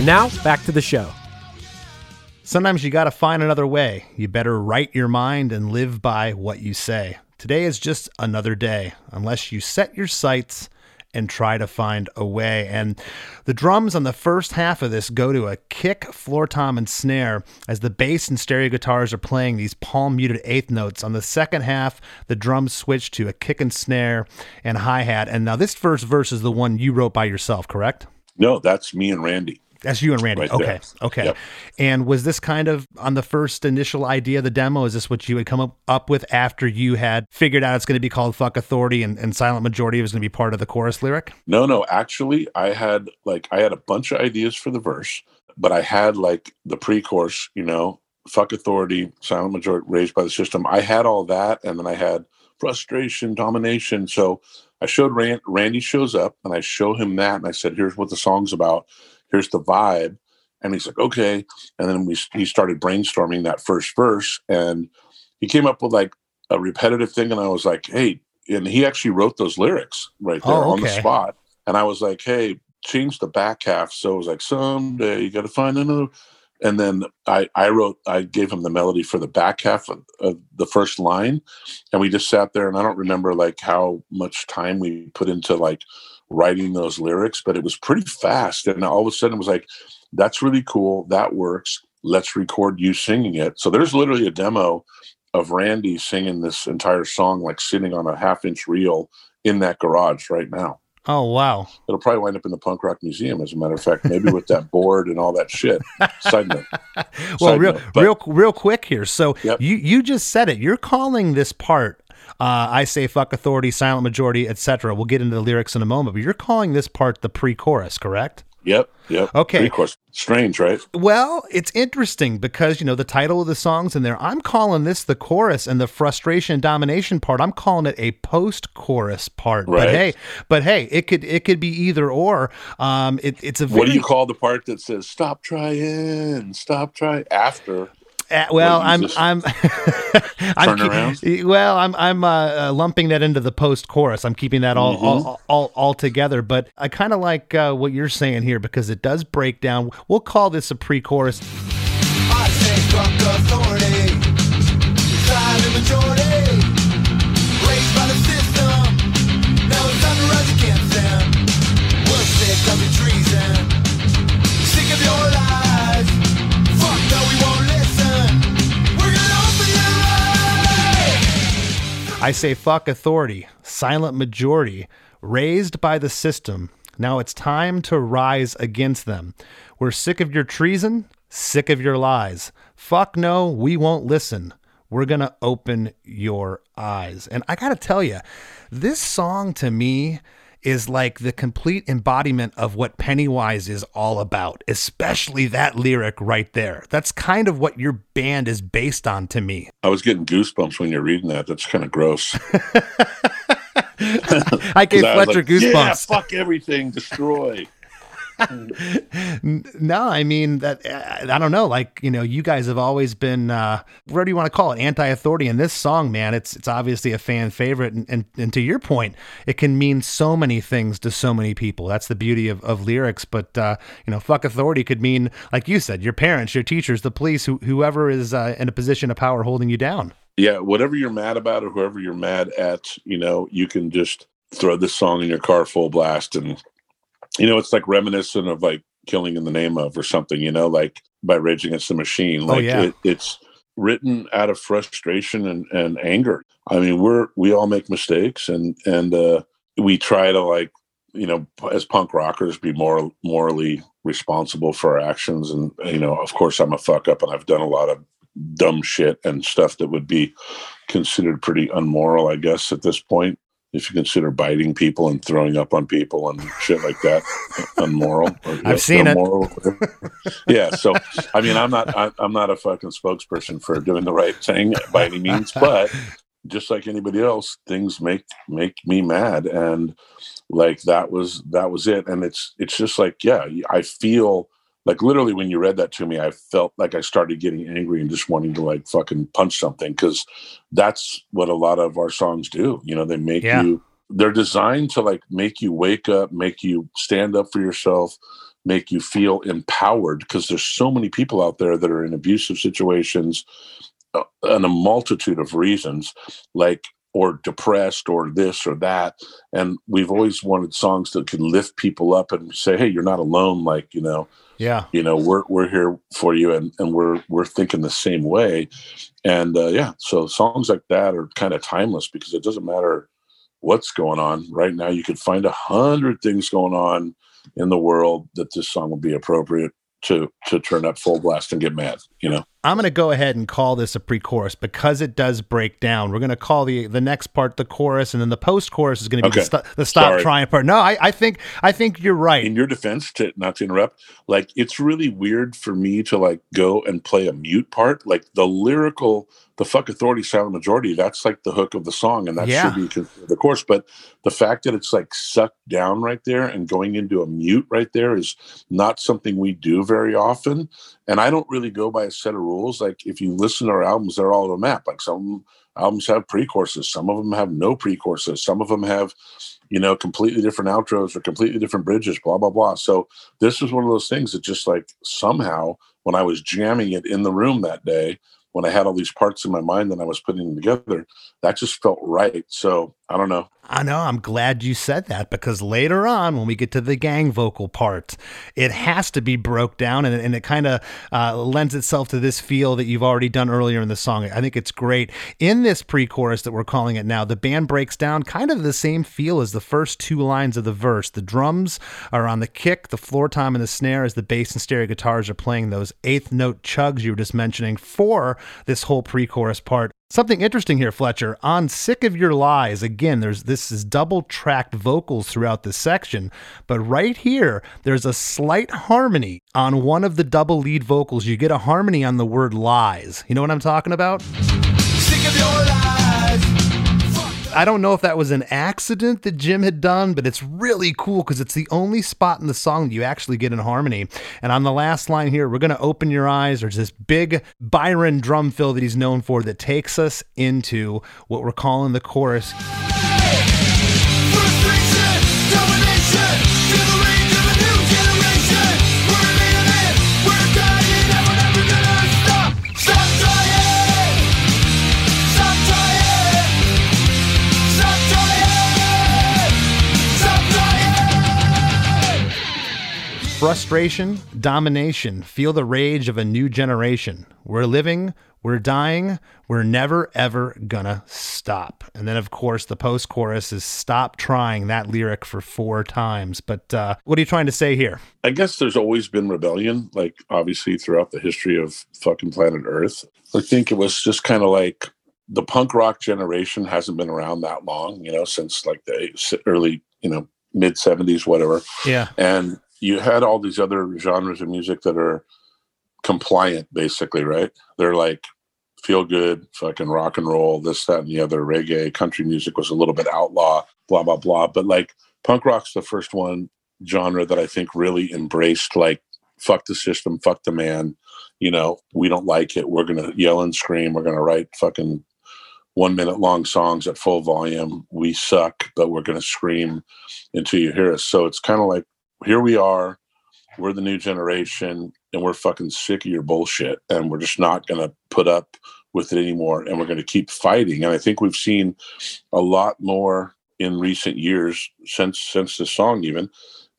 And now, back to the show. Sometimes you got to find another way. You better write your mind and live by what you say. Today is just another day, unless you set your sights and try to find a way. And the drums on the first half of this go to a kick, floor tom, and snare as the bass and stereo guitars are playing these palm muted eighth notes. On the second half, the drums switch to a kick and snare and hi hat. And now this first verse is the one you wrote by yourself, correct? No, that's me and Randy. That's you and Randy. Right okay. there. Okay. Yep. And was this kind of on the first initial idea of the demo? Is this what you had come up, up with after you had figured out it's going to be called Fuck Authority and, and Silent Majority was going to be part of the chorus lyric? No, no, actually, I had like I had a bunch of ideas for the verse, but I had like the pre-chorus, you know, fuck authority, silent majority raised by the system. I had all that, and then I had frustration, domination. So I showed Rand, Randy shows up, and I show him that, and I said, "Here's what the song's about. Here's the vibe." And he's like, "Okay." And then we he started brainstorming that first verse, and he came up with like a repetitive thing, and I was like, "Hey." And he actually wrote those lyrics right there Oh, on the spot. And I was like, hey, change the back half. So it was like, someday you got to find another. And then I, I wrote, I gave him the melody for the back half of, of the first line. And we just sat there and I don't remember like how much time we put into like writing those lyrics, but it was pretty fast. And all of a sudden it was like, that's really cool. That works. Let's record you singing it. So there's literally a demo of Randy singing this entire song, like sitting on a half inch reel in that garage right now. Oh, wow. It'll probably wind up in the punk rock museum, as a matter of fact, maybe with that board and all that shit. Side note. Well, Side real, note, but- real, real quick here. So Yep. you you just said it. You're calling this part. Uh, I say fuck authority, silent majority, etc. We'll get into the lyrics in a moment, but you're calling this part the pre-chorus, correct? Yep, yep. Okay. Of course. Strange, right? Well, it's interesting because you know the title of the song's in there. I'm calling this the chorus, and the frustration and domination part. I'm calling it a post-chorus part. Right. But hey, but hey, it could it could be either or. Um, it, it's a very What do you call the part that says "stop trying, stop trying" after? Uh, well, I'm I'm I'm turn well, I'm I'm uh, uh, lumping that into the post chorus. I'm keeping that all Mm-hmm. all, all all together. But I kind of like uh, what you're saying here because it does break down. We'll call this a pre-chorus. I say fuck authority, silent majority, raised by the system. Now it's time to rise against them. We're sick of your treason, sick of your lies. Fuck no, we won't listen. We're going to open your eyes. And I got to tell you, this song to me is like the complete embodiment of what Pennywise is all about, especially that lyric right there. That's kind of what your band is based on to me. I was getting goosebumps when you're reading that. That's kind of gross. I gave Fletcher like, goosebumps. Yeah, fuck everything, destroy. No, I mean that I don't know. Like you know, you guys have always been uh, what do you want to call it? Anti-authority. And this song, man, it's it's obviously a fan favorite. And, and and to your point, it can mean so many things to so many people. That's the beauty of, of lyrics. But uh, you know, fuck authority could mean, like you said, your parents, your teachers, the police, who, whoever is uh, in a position of power holding you down. Yeah, whatever you're mad about or whoever you're mad at, you know, you can just throw this song in your car full blast and you know, it's like reminiscent of like killing in the name of or something, you know, like by Rage Against the Machine. Oh, Like yeah. it, it's written out of frustration and, and anger. I mean, we're we all make mistakes and and uh we try to like, you know, as punk rockers be more morally responsible for our actions. And you know, of course I'm a fuck up and I've done a lot of dumb shit and stuff that would be considered pretty unmoral, I guess, at this point. If you consider biting people and throwing up on people and shit like that unmoral, or, I've seen it. immoral, whatever. yeah. So, I mean, I'm not, I, I'm not a fucking spokesperson for doing the right thing by any means, but just like anybody else, things make make me mad, and like that was that was it. And it's it's just like, yeah, I feel like literally when you read that to me, I felt like I started getting angry and just wanting to like fucking punch something because that's what a lot of our songs do. You know, they make Yeah. you. They're designed to like make you wake up, make you stand up for yourself, make you feel empowered because there's so many people out there that are in abusive situations uh, and a multitude of reasons like or depressed or this or that and we've always wanted songs that can lift people up and say hey you're not alone like you know Yeah. you know we're we're here for you and and we're we're thinking the same way. And uh, yeah so songs like that are kind of timeless because it doesn't matter what's going on. Right now you could find a hundred things going on in the world that this song would be appropriate to to turn up full blast and get mad you know I'm going to go ahead and call this a pre-chorus because it does break down. We're going to call the the next part the chorus, and then the post-chorus is going to be Okay. the, st- the stop Sorry. trying part. No, I, I think I think you're right. in your defense to not to interrupt like it's really weird for me to like go and play a mute part like the lyrical the fuck authority silent majority that's like the hook of the song and that Yeah. should be the course but the fact that it's like sucked down right there and going into a mute right there is not something we do very often and i don't really go by a set of rules. Like if you listen to our albums they're all on a map. Like some albums have pre-courses some of them have no pre-courses some of them have you know completely different outros or completely different bridges blah blah blah. So this was one of those things that just like somehow when i was jamming it in the room that day when i had all these parts in my mind and i was putting them together that just felt right. So i don't know I know. I'm glad you said that because later on, when we get to the gang vocal part, it has to be broke down and, and it kind of uh, lends itself to this feel that you've already done earlier in the song. I think it's great. In this pre chorus that we're calling it now, the band breaks down kind of the same feel as the first two lines of the verse. The drums are on the kick, the floor tom and the snare as the bass and stereo guitars are playing those eighth note chugs you were just mentioning for this whole pre chorus part. Something interesting here, Fletcher. On Sick of Your Lies, again, there's this is double tracked vocals throughout this section, but right here, there's a slight harmony on one of the double lead vocals. You get a harmony on the word lies. You know what I'm talking about? Sick of your lies. I don't know if that was an accident that Jim had done, but it's really cool because it's the only spot in the song that you actually get in harmony. And on the last line here, we're going to open your eyes. There's this big Byron drum fill that he's known for that takes us into what we're calling the chorus. Frustration, domination. Feel the rage of a new generation. We're living, we're dying, we're never ever gonna stop. And then, of course, the post chorus is stop trying that lyric for four times. But uh, what are you trying to say here? I guess there's always been rebellion, like obviously throughout the history of fucking planet Earth. I think it was just kind of like the punk rock generation hasn't been around that long, you know, since like the early, you know, mid 70s, whatever. Yeah. And you had all these other genres of music that are compliant, basically, right? They're like feel good, fucking rock and roll, this, that, and the other. Reggae, country music was a little bit outlaw, blah, blah, blah. But like punk rock's the first one genre that I think really embraced like fuck the system, fuck the man. You know, we don't like it. We're gonna yell and scream. We're gonna write fucking one minute long songs at full volume. We suck, but we're gonna scream until you hear us. So it's kind of like here we are. We're the new generation, and we're fucking sick of your bullshit, and we're just not gonna put up with it anymore, and we're gonna keep fighting. And I think we've seen a lot more in recent years since since the song even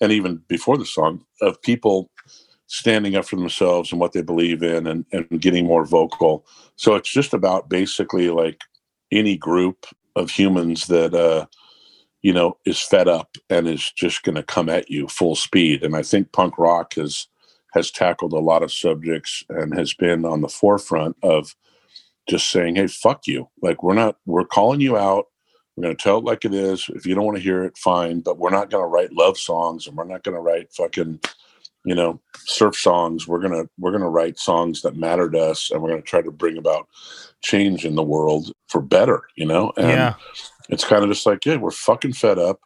and even before the song of people standing up for themselves and what they believe in and, and getting more vocal so it's just about basically like any group of humans that uh you know is fed up and is just going to come at you full speed and i think punk rock has has tackled a lot of subjects and has been on the forefront of just saying hey fuck you like we're not we're calling you out we're going to tell it like it is. If you don't want to hear it, fine. But we're not going to write love songs, and we're not going to write fucking, you know, surf songs. We're gonna we're gonna write songs that matter to us, and we're going to try to bring about change in the world for better. You know, and Yeah. It's kind of just like, yeah, we're fucking fed up,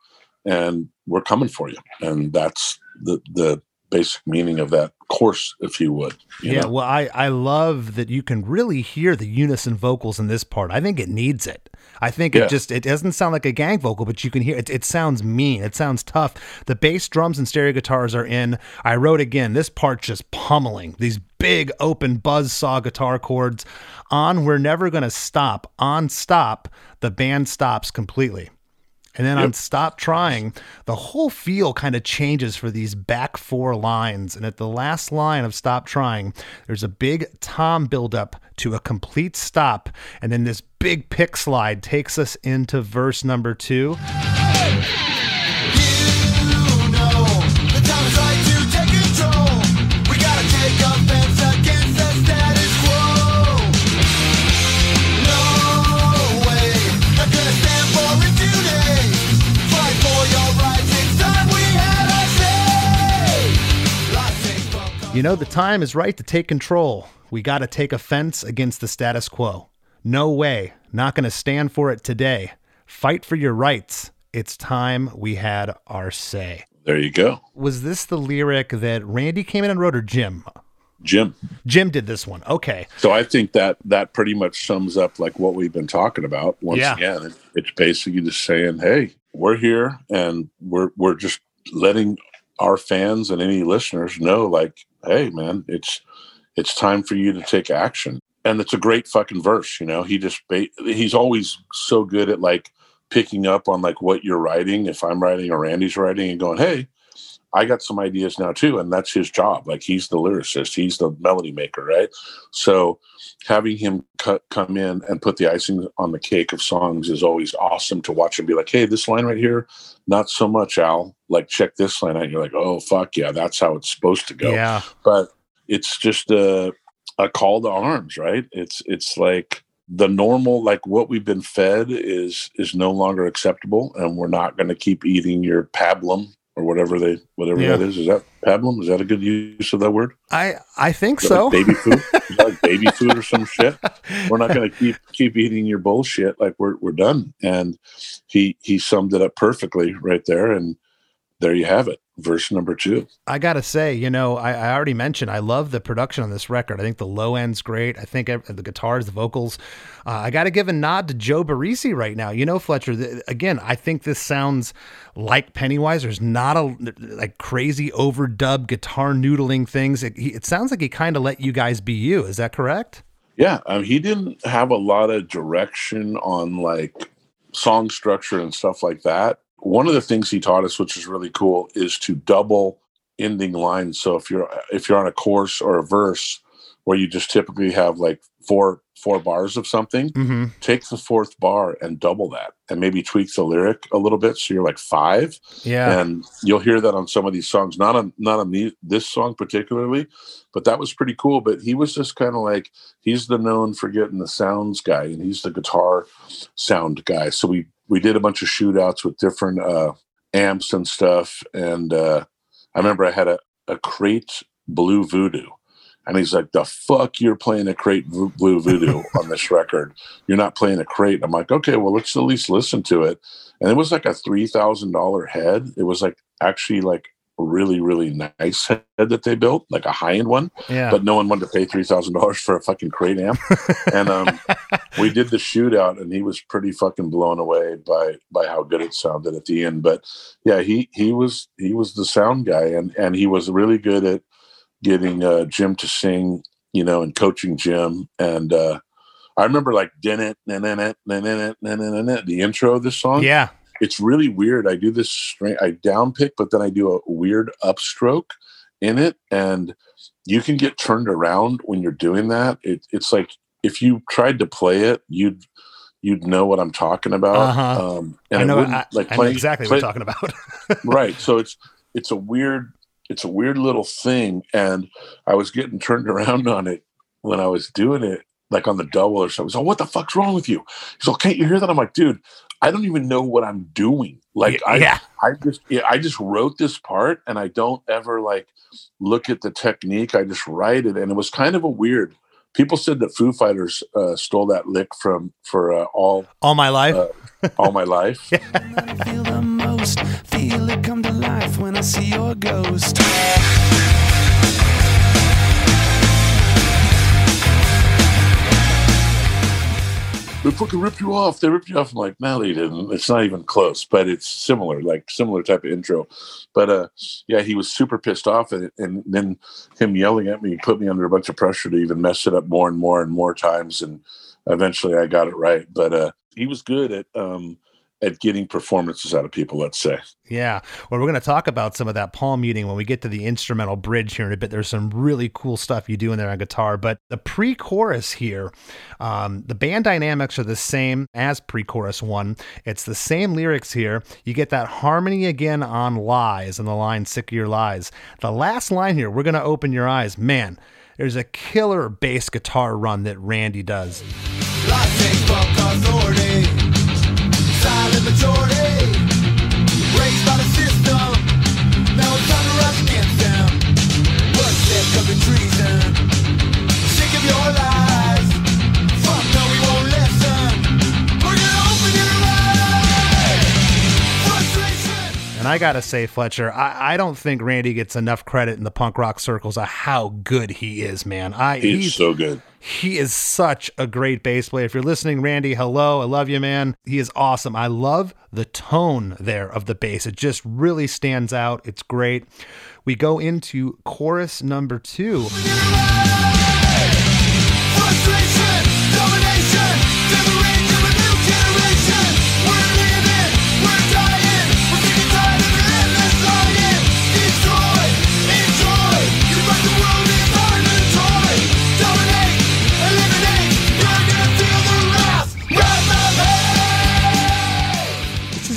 and we're coming for you, and that's the the basic meaning of that course, if you would. you yeah, know? well, I, I love that you can really hear the unison vocals in this part. I think it needs it. I think Yeah. it just it doesn't sound like a gang vocal, but you can hear it. It sounds mean. It sounds tough. The bass, drums, and stereo guitars are in. I wrote again. This part just pummeling these big open buzz saw guitar chords. On, we're never gonna stop. On, stop. The band stops completely. And then on Stop Trying, the whole feel kind of changes for these back four lines. And at the last line of Stop Trying, there's a big tom buildup to a complete stop. And then this big pick slide takes us into verse number two. You know, the time is right to take control. We got to take offense against the status quo. No way. Not going to stand for it today. Fight for your rights. It's time we had our say. There you go. Was this the lyric that Randy came in and wrote or Jim? Jim. Jim did this one. Okay. So I think that that pretty much sums up like what we've been talking about. Once Yeah. again, it, it's basically just saying, "Hey, we're here, and we're we're just letting our fans and any listeners know, like, hey, man, it's it's time for you to take action." And it's a great fucking verse, you know. He just ba- he's always so good at like picking up on like what you're writing. If I'm writing or Randy's writing, and going, "Hey, I got some ideas now too, and that's his job. Like he's the lyricist, he's the melody maker, right? So having him cut, come in and put the icing on the cake of songs is always awesome to watch and be like, hey, this line right here, not so much, Al. Like check this line out. You're like, oh fuck yeah, that's how it's supposed to go. Yeah. But it's just a a call to arms, right? It's it's like the normal like what we've been fed is is no longer acceptable and we're not going to keep eating your pablum or whatever they whatever Yeah. that is. Is that pablum? Is that a good use of that word? I I think so. like baby food? Like baby food or some shit? We're not going to keep keep eating your bullshit. Like we're we're done. And he he summed it up perfectly right there. And there you have it verse number two I gotta say, you know, I, I already mentioned I love the production on this record. I think the low end's great. I think the guitars, the vocals. Uh, I got to give a nod to Joe Barresi right now. You know, Fletcher. th- again, I think this sounds like Pennywise. There's not a like crazy overdub guitar noodling things. It, he, it sounds like he kind of let you guys be you. Is that correct? Yeah, um, he didn't have a lot of direction on like song structure and stuff like that. One of the things he taught us, which is really cool, is to double ending lines. So if you're if you're on a course or a verse where you just typically have like four four bars of something, Mm-hmm. take the fourth bar and double that, and maybe tweak the lyric a little bit so you're like five. Yeah. And you'll hear that on some of these songs, not on not on the, this song particularly, but that was pretty cool. But he was just kind of like he's the known for getting the sounds guy, and he's the guitar sound guy. So we we did a bunch of shootouts with different uh, amps and stuff. And uh, I remember I had a, a crate blue voodoo. And he's like, "The fuck, you're playing a crate Vo- blue voodoo on this record? You're not playing a crate." I'm like, "Okay, well, let's at least listen to it." And it was like a three thousand dollar head. It was like actually like really really nice head that they built, like a high end one. Yeah. But no one wanted to pay three thousand dollars for a fucking crate amp. and um, we did the shootout, and he was pretty fucking blown away by by how good it sounded at the end. But yeah, he he was he was the sound guy, and and he was really good at getting uh, Jim to sing, you know, and coaching Jim. And uh, I remember like "Didn't the intro of this song. Yeah. It's really weird. I do this string, I down pick, but then I do a weird upstroke in it, and you can get turned around when you're doing that. It, it's like if you tried to play it, you'd you'd know what I'm talking about. Uh-huh. Um, and I know, I, like I know playing- exactly play- what you're talking about. right. So it's it's a weird it's a weird little thing, and I was getting turned around on it when I was doing it, like on the double or something. So what the fuck's wrong with you? He's like, can't you hear that? I'm like, dude, I don't even know what I'm doing. Like I yeah. I just yeah, I just wrote this part and I don't ever like look at the technique. I just write it, and it was kind of a weird. People said that Foo Fighters uh, stole that lick from for uh, all All my life. uh, all my life. feel they fucking ripped you off. They ripped you off. I'm like, no, they didn't. It's not even close, but it's similar, like similar type of intro. But uh, yeah, he was super pissed off, and, and then him yelling at me put me under a bunch of pressure to even mess it up more and more and more times. And eventually, I got it right. But uh, he was good at um, at getting performances out of people. Let's say. Yeah. Well, we're going to talk about some of that palm muting when we get to the instrumental bridge here in a bit. There's some really cool stuff you do in there on guitar, but the pre chorus here, um, the band dynamics are the same as pre chorus one. It's the same lyrics here. You get that harmony again on lies and the line sick of your lies. The last line here, we're going to open your eyes. Man, there's a killer bass guitar run that Randy does. Majority. And I gotta say, Fletcher, I, I don't think Randy gets enough credit in the punk rock circles of how good he is, man. I He's, so good. he is such a great bass player. If you're listening, Randy, hello, I love you, man. He is awesome. I love the tone there of the bass. It just really stands out. It's great. We go into chorus number two.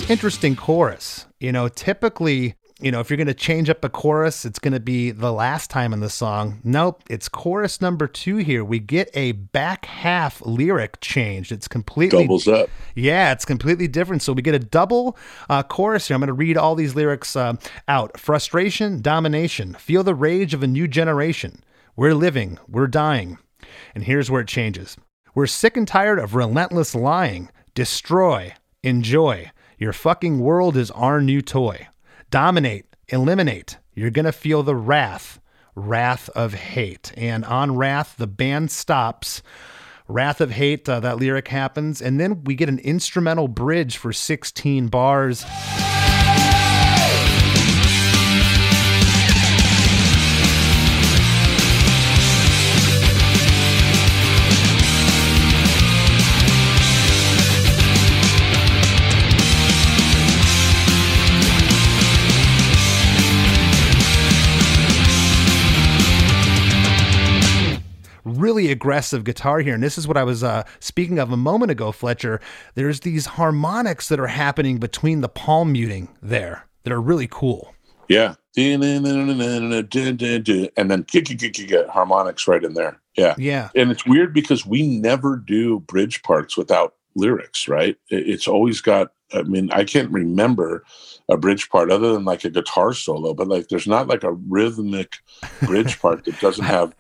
Interesting chorus. You know, typically, you know, if you're going to change up a chorus, it's going to be the last time in the song. Nope, it's chorus number two here. We get a back half lyric change. It's completely Doubles up. Yeah, it's completely different. So we get a double uh, chorus here. I'm going to read all these lyrics uh, out. Frustration, domination. Feel the rage of a new generation. We're living, we're dying. And here's where it changes. We're sick and tired of relentless lying. Destroy, enjoy. Your fucking world is our new toy. Dominate, eliminate. You're going to feel the wrath, wrath of hate. And on wrath, the band stops. Wrath of Hate, uh, that lyric happens. And then we get an instrumental bridge for 16 bars. Really aggressive guitar here. And this is what I was uh, speaking of a moment ago, Fletcher. There's these harmonics that are happening between the palm muting there that are really cool. Yeah. And then get harmonics right in there. Yeah. Yeah. And it's weird because we never do bridge parts without lyrics, right? It's always got, I mean, I can't remember a bridge part other than like a guitar solo, but like there's not like a rhythmic bridge part that doesn't have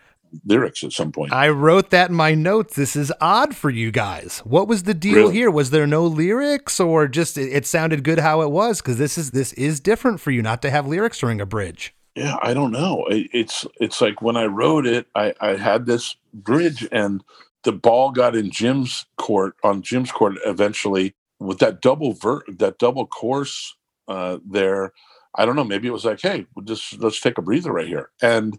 lyrics at some point. I wrote that in my notes. This is odd for you guys. What was the deal Really? here? Was there no lyrics or just it, it sounded good how it was? Because this is this is different for you not to have lyrics during a bridge. Yeah, I don't know. It, it's it's like when I wrote it, I, I had this bridge and the ball got in Jim's court on Jim's court eventually with that double ver- that double course uh, there. I don't know. Maybe it was like, hey, we'll just let's take a breather right here. And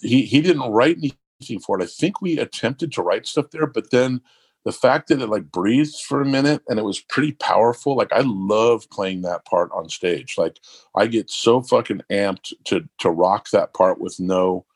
he he didn't write anything for it. I think we attempted to write stuff there, but then the fact that it like breathed for a minute and it was pretty powerful. Like I love playing that part on stage. Like I get so fucking amped to to rock that part with no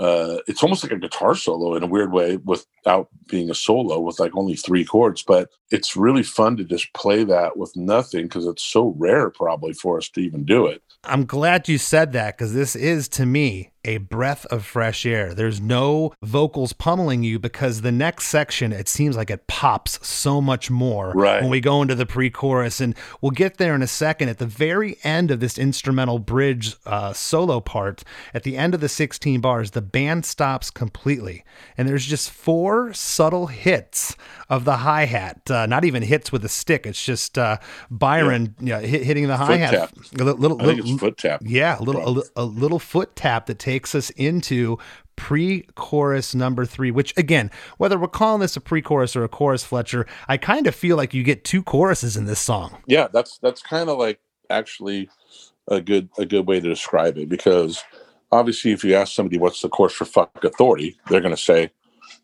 uh it's almost like a guitar solo in a weird way without being a solo with like only three chords but it's really fun to just play that with nothing because it's so rare probably for us to even do it. I'm glad you said that because this is to me a breath of fresh air. There's no vocals pummeling you because the next section it seems like it pops so much more Right. when we go into the pre-chorus. And we'll get there in a second. At the very end of this instrumental bridge uh, solo part at the end of the 16 bars the band stops completely. And there's just four subtle hits of the hi-hat. Uh, not even hits with a stick. It's just uh, Byron you know, hit, hitting the a li- little, I think little- it's foot tap. yeah, a little, a, a little foot tap that takes us into pre-chorus number three. Which again, whether we're calling this a pre-chorus or a chorus, Fletcher, I kind of feel like you get two choruses in this song. yeah that's that's kind of like actually a good a good way to describe it because obviously if you ask somebody what's the course for fuck authority they're going to say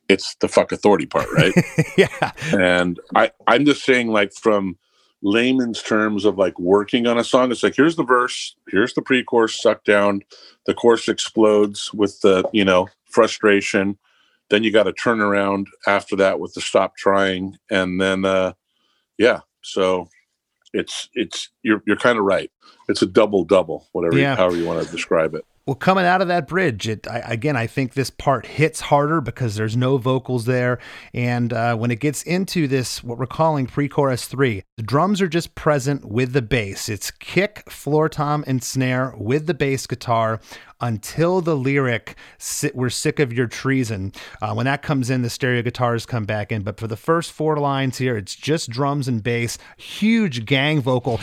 it's the fuck authority part right yeah, and i i'm just saying like from layman's terms of like working on a song. It's like here's the verse here's the pre-chorus suck down the chorus explodes with the you know frustration. Then you got to turn around after that with the stop trying and then uh yeah so it's it's you're you're kind of right. It's a double double whatever Yeah. however you want to describe it Well, coming out of that bridge, it I, again, I think this part hits harder because there's no vocals there. And uh, when it gets into this, what we're calling pre-chorus three, the drums are just present with the bass. It's kick, floor tom, and snare with the bass guitar until the lyric "We're sick of your treason." Uh, when that comes in, the stereo guitars come back in. But for the first four lines here, it's just drums and bass. Huge gang vocal.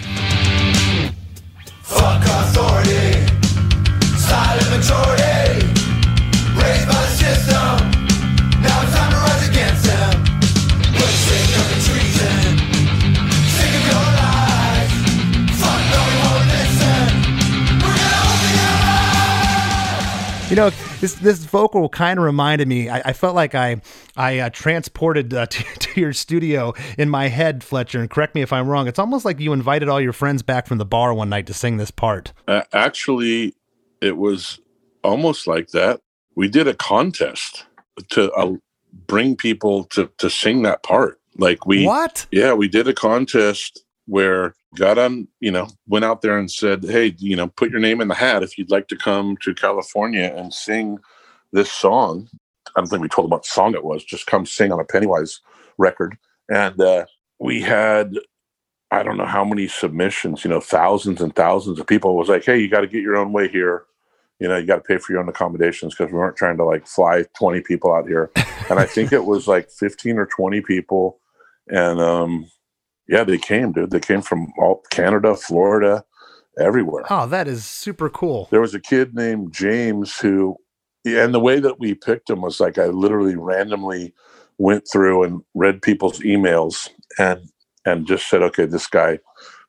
Fuck authority, silent majority, raised by the system. Now it's time to rise against them. We're sick of the treason, sick of your lies. Fuck no, we won't listen. We're gonna open your eyes. You know, this this vocal kind of reminded me. I, I felt like I I uh, transported uh, to, to your studio in my head, Fletcher. And correct me if I'm wrong. It's almost like you invited all your friends back from the bar one night to sing this part. Uh, actually, it was almost like that. We did a contest to uh, bring people to to sing that part. Like we, What? yeah, we did a contest where got on, you know, went out there and said, "Hey, you know, put your name in the hat if you'd like to come to California and sing this song." I don't think we told them what song it was. Just come sing on a Pennywise record, and uh, we had I don't know how many submissions, you know, thousands and thousands of people It was like, hey, you got to get your own way here. You know, you got to pay for your own accommodations because we weren't trying to like fly 20 people out here. And I think it was like 15 or 20 people. And um, yeah, they came, dude. They came from all Canada, Florida, everywhere. Oh, that is super cool. There was a kid named James who, and the way that we picked him was like I literally randomly went through and read people's emails and and just said, okay, this guy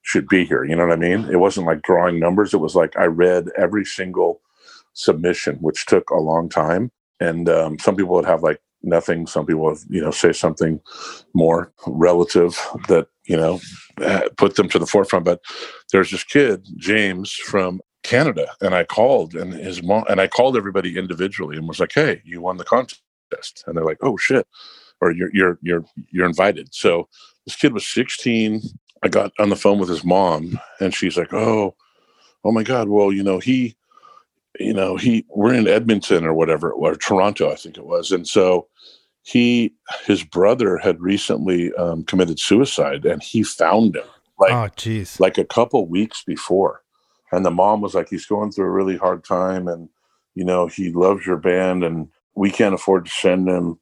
should be here. You know what I mean? It wasn't like drawing numbers. It was like I read every single submission, which took a long time. And um, some people would have like nothing. Some people would, you know, say something more relative that, you know, uh, put them to the forefront. But there's this kid, James, from Canada, and I called and his mom, and I called everybody individually and was like, hey, you won the contest, and they're like, "Oh shit," or "You're you're you're you're invited." So this kid was 16. I got on the phone with his mom, and she's like, "Oh, oh my god, well, you know he." You know, he we're in Edmonton or whatever, or Toronto, I think it was, and so he his brother had recently um, committed suicide, and he found him like oh, jeez, like a couple weeks before, and the mom was like, "He's going through a really hard time, and you know he loves your band, and we can't afford to send him."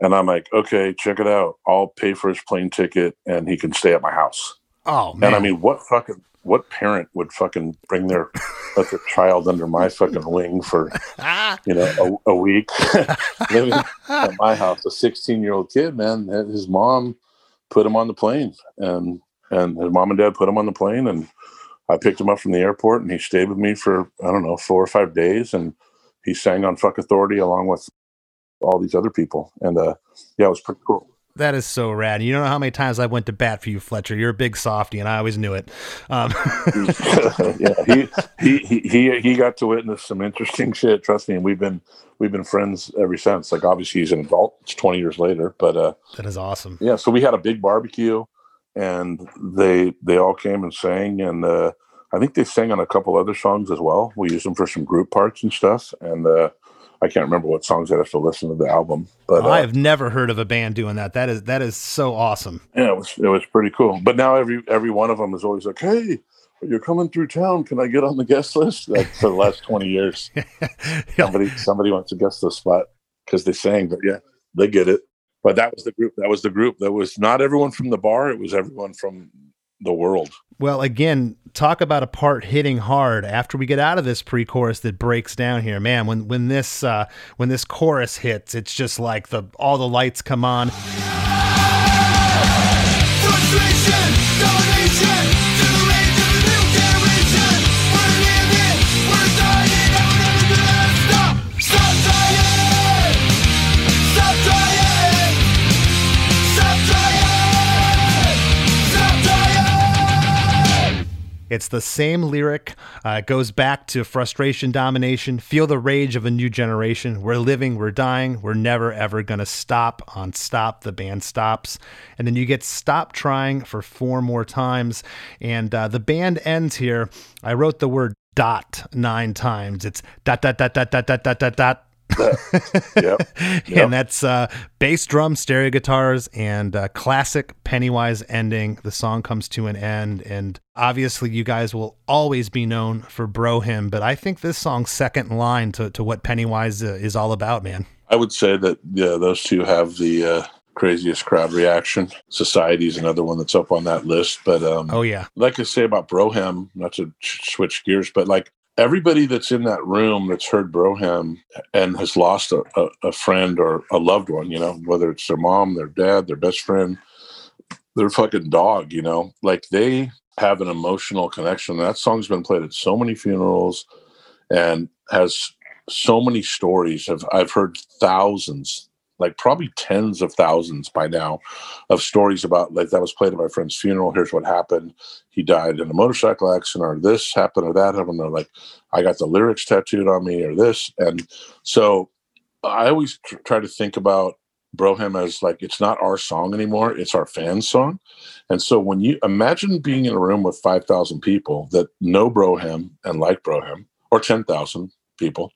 And I'm like, "Okay, check it out. I'll pay for his plane ticket, and he can stay at my house." Oh man! And I mean, what fucking what parent would fucking bring their let their child under my fucking wing for you know a, a week living at my house? A 16 year old kid, man. His mom put him on the plane, and and his mom and dad put him on the plane, and I picked him up from the airport, and he stayed with me for I don't know four or five days, and he sang on Fuck Authority along with all these other people, and uh, yeah, it was pretty cool. That is so rad. You don't know how many times I went to bat for you, Fletcher. You're a big softy, and I always knew it. Um. yeah, he, he he he got to witness some interesting shit. Trust me, and we've been we've been friends ever since. Like obviously he's an adult. It's 20 years later, but uh, that is awesome. Yeah, so we had a big barbecue, and they they all came and sang, and uh, I think they sang on a couple other songs as well. We used them for some group parts and stuff, and. Uh, I can't remember what songs I'd have to listen to the album, but oh, I uh, have never heard of a band doing that. That is that is so awesome. Yeah, it was it was pretty cool. But now every every one of them is always like, "Hey, you're coming through town. Can I get on the guest list?" Like for the last twenty years, somebody somebody wants to guest the spot because they sang. But yeah, they get it. But that was the group. That was the group. That was not everyone from the bar. It was everyone from the world. Well, again, talk about a part hitting hard after we get out of this pre-chorus that breaks down here. Man, when when this uh, when this chorus hits, it's just like the all the lights come on. It's the same lyric. Uh, it goes back to frustration, domination, feel the rage of a new generation. We're living, we're dying, we're never ever gonna stop. On stop, the band stops. And then you get stop trying for four more times. And uh, the band ends here. I wrote the word dot nine times. It's dot, dot, dot, dot, dot, dot, dot, dot, dot yep. yep. And that's uh, bass drum, stereo guitars, and uh, classic Pennywise ending. The song comes to an end. And obviously, you guys will always be known for Bro Hymn, but I think this song's second line to, to what Pennywise uh, is all about, man. I would say that yeah, those two have the uh, craziest crowd reaction. Society's another one that's up on that list. But um, oh, yeah. Like I say about Bro Hymn, not to switch gears, but like everybody that's in that room that's heard Bro Hymn and has lost a, a, a, friend or a loved one, you know, whether it's their mom, their dad, their best friend, their fucking dog, you know, like they have an emotional connection. That song's been played at so many funerals and has so many stories. Of, I've heard thousands like probably tens of thousands by now of stories about like that was played at my friend's funeral. Here's what happened. He died in a motorcycle accident, or this happened, or that happened, or like I got the lyrics tattooed on me, or this. And so I always tr- try to think about Bro Hymn as like it's not our song anymore, it's our fans' song. And so when you imagine being in a room with 5,000 people that know Bro Hymn and like Bro Hymn, or 10,000 people,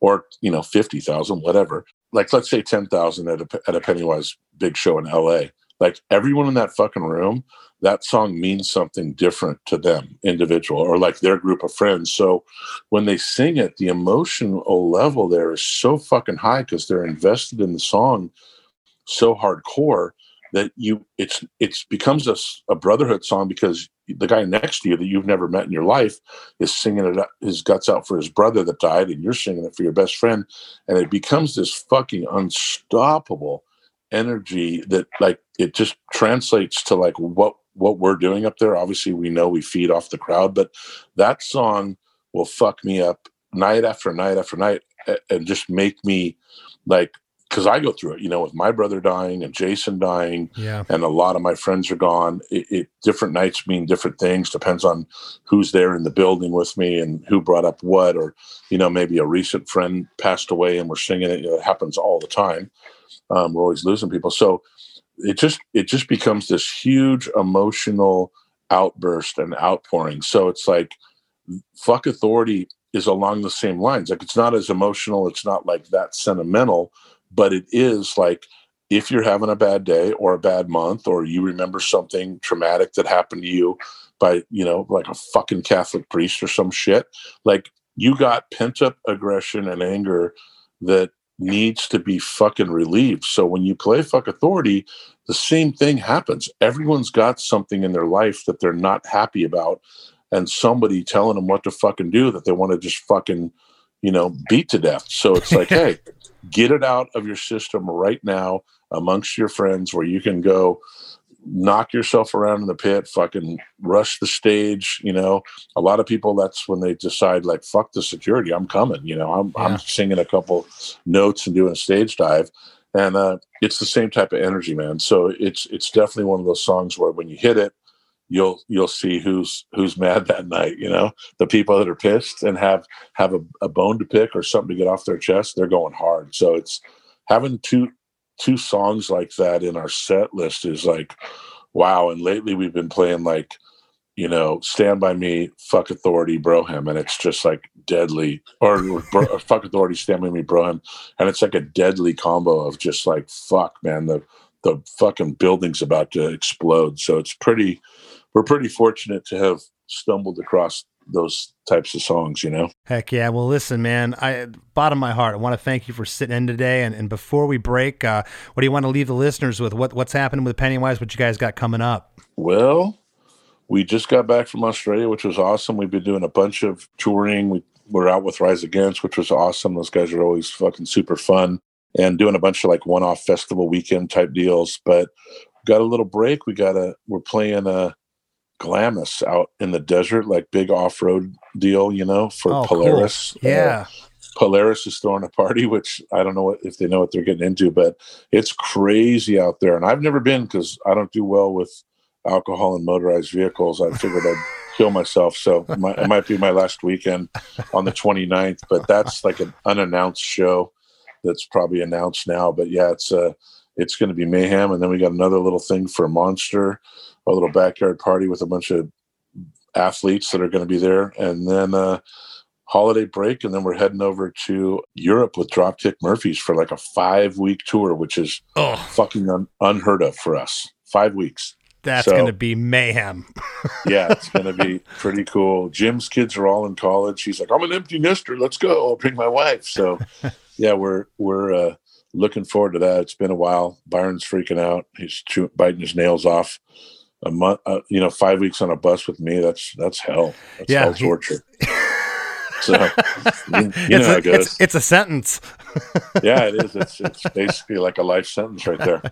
or you know 50,000 whatever like let's say 10,000 at a, at a Pennywise big show in LA, like everyone in that fucking room, that song means something different to them, individual, or like their group of friends. So when they sing it, the emotional level there is so fucking high because they're invested in the song so hardcore that you it's it's becomes a, a brotherhood song because the guy next to you that you've never met in your life is singing it his guts out for his brother that died and you're singing it for your best friend. And it becomes this fucking unstoppable energy that like it just translates to like what what we're doing up there. Obviously we know we feed off the crowd but that song will fuck me up night after night after night and just make me like because I go through it, you know, with my brother dying and Jason dying, Yeah. and a lot of my friends are gone. It, it different nights mean different things. Depends on who's there in the building with me and who brought up what, or you know, maybe a recent friend passed away and we're singing it. You know, it happens all the time. Um, we're always losing people, so it just it just becomes this huge emotional outburst and outpouring. So it's like fuck authority is along the same lines. Like it's not as emotional, it's not like that sentimental, but it is like if you're having a bad day or a bad month or you remember something traumatic that happened to you by, you know, like a fucking Catholic priest or some shit, like you got pent up aggression and anger that needs to be fucking relieved. So when you play fuck authority, the same thing happens. Everyone's got something in their life that they're not happy about and somebody telling them what to fucking do that they want to just fucking, you know, beat to death. So it's like, hey, get it out of your system right now amongst your friends where you can go knock yourself around in the pit, fucking rush the stage. You know, a lot of people, that's when they decide, like, fuck the security, I'm coming. You know, I'm, Yeah. I'm singing a couple notes and doing a stage dive. And uh, it's the same type of energy, man. So it's it's definitely one of those songs where when you hit it, you'll you'll see who's who's mad that night you know? The people that are pissed and have have a, a bone to pick or something to get off their chest they're going hard. So it's having two two songs like that in our set list is like wow. And lately we've been playing like you know stand by me fuck authority Bro Hymn. And it's just like deadly or, bro, fuck authority stand by me Bro Hymn. And it's like a deadly combo of just like fuck man the the fucking building's about to explode. So it's pretty we're pretty fortunate to have stumbled across those types of songs, you know? Heck yeah. Well, listen, man, I bottom of my heart, I want to thank you for sitting in today. And, and before we break, uh, what do you want to leave the listeners with? What What's happening with Pennywise? What you guys got coming up? Well, we just got back from Australia, which was awesome. We've been doing a bunch of touring. We were out with Rise Against, which was awesome. Those guys are always fucking super fun and doing a bunch of like one off festival weekend type deals. But got a little break. We got a, we're playing a, Glamis out in the desert, like big off road deal, you know, for Oh, cool. Polaris. Uh, Yeah. Polaris is throwing a party, which I don't know what, if they know what they're getting into, but it's crazy out there. And I've never been because I don't do well with alcohol and motorized vehicles. I figured I'd kill myself. So it might, it might be my last weekend on the 29th, but that's like an unannounced show that's probably announced now. But yeah, it's uh, it's going to be mayhem. And then we got another little thing for Monster, a little backyard party with a bunch of athletes that are going to be there. And then, uh, holiday break and then we're heading over to Europe with Dropkick Murphys for like a five week tour, which is Oh. fucking un- unheard of for us. Five weeks. That's So- going to be mayhem. Yeah, it's going to be pretty cool. Jim's kids are all in college. He's like, I'm an empty nester. Let's go. I'll bring my wife. So, yeah, we're we're uh, looking forward to that. It's been a while. Byron's freaking out. He's biting his nails off. A month, uh, you know, five weeks on a bus with me. That's that's hell. That's Yeah, hell torture. so, you, you know it's, how a, it goes. it's, it's a sentence. yeah, it is. It's it's basically like a life sentence right there,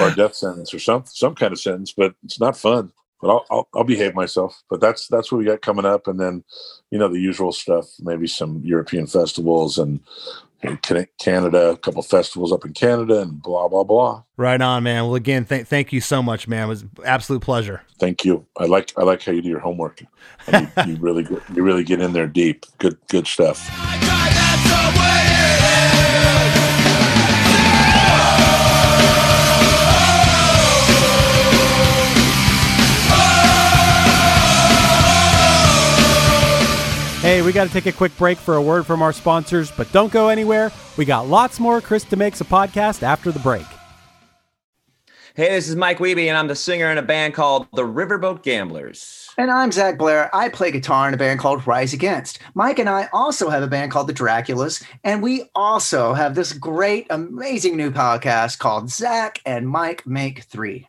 or a death sentence, or some some kind of sentence. But it's not fun. But I'll, I'll I'll behave myself. But that's that's what we got coming up, and then you know the usual stuff. Maybe some European festivals and Canada, a couple festivals up in Canada, and blah blah blah. Right on, man. Well, again, th- thank you so much, man. It was absolute pleasure. Thank you. I like I like how you do your homework. I mean, you really get, you really get in there deep. Good good stuff. We got to take a quick break for a word from our sponsors, but don't go anywhere. We got lots more Chris DeMakes a Podcast after the break. Hey, this is Mike Wiebe, and I'm the singer in a band called the Riverboat Gamblers. And I'm Zach Blair. I play guitar in a band called Rise Against. Mike and I also have a band called the Draculas, and we also have this great, amazing new podcast called Zach and Mike Make Three.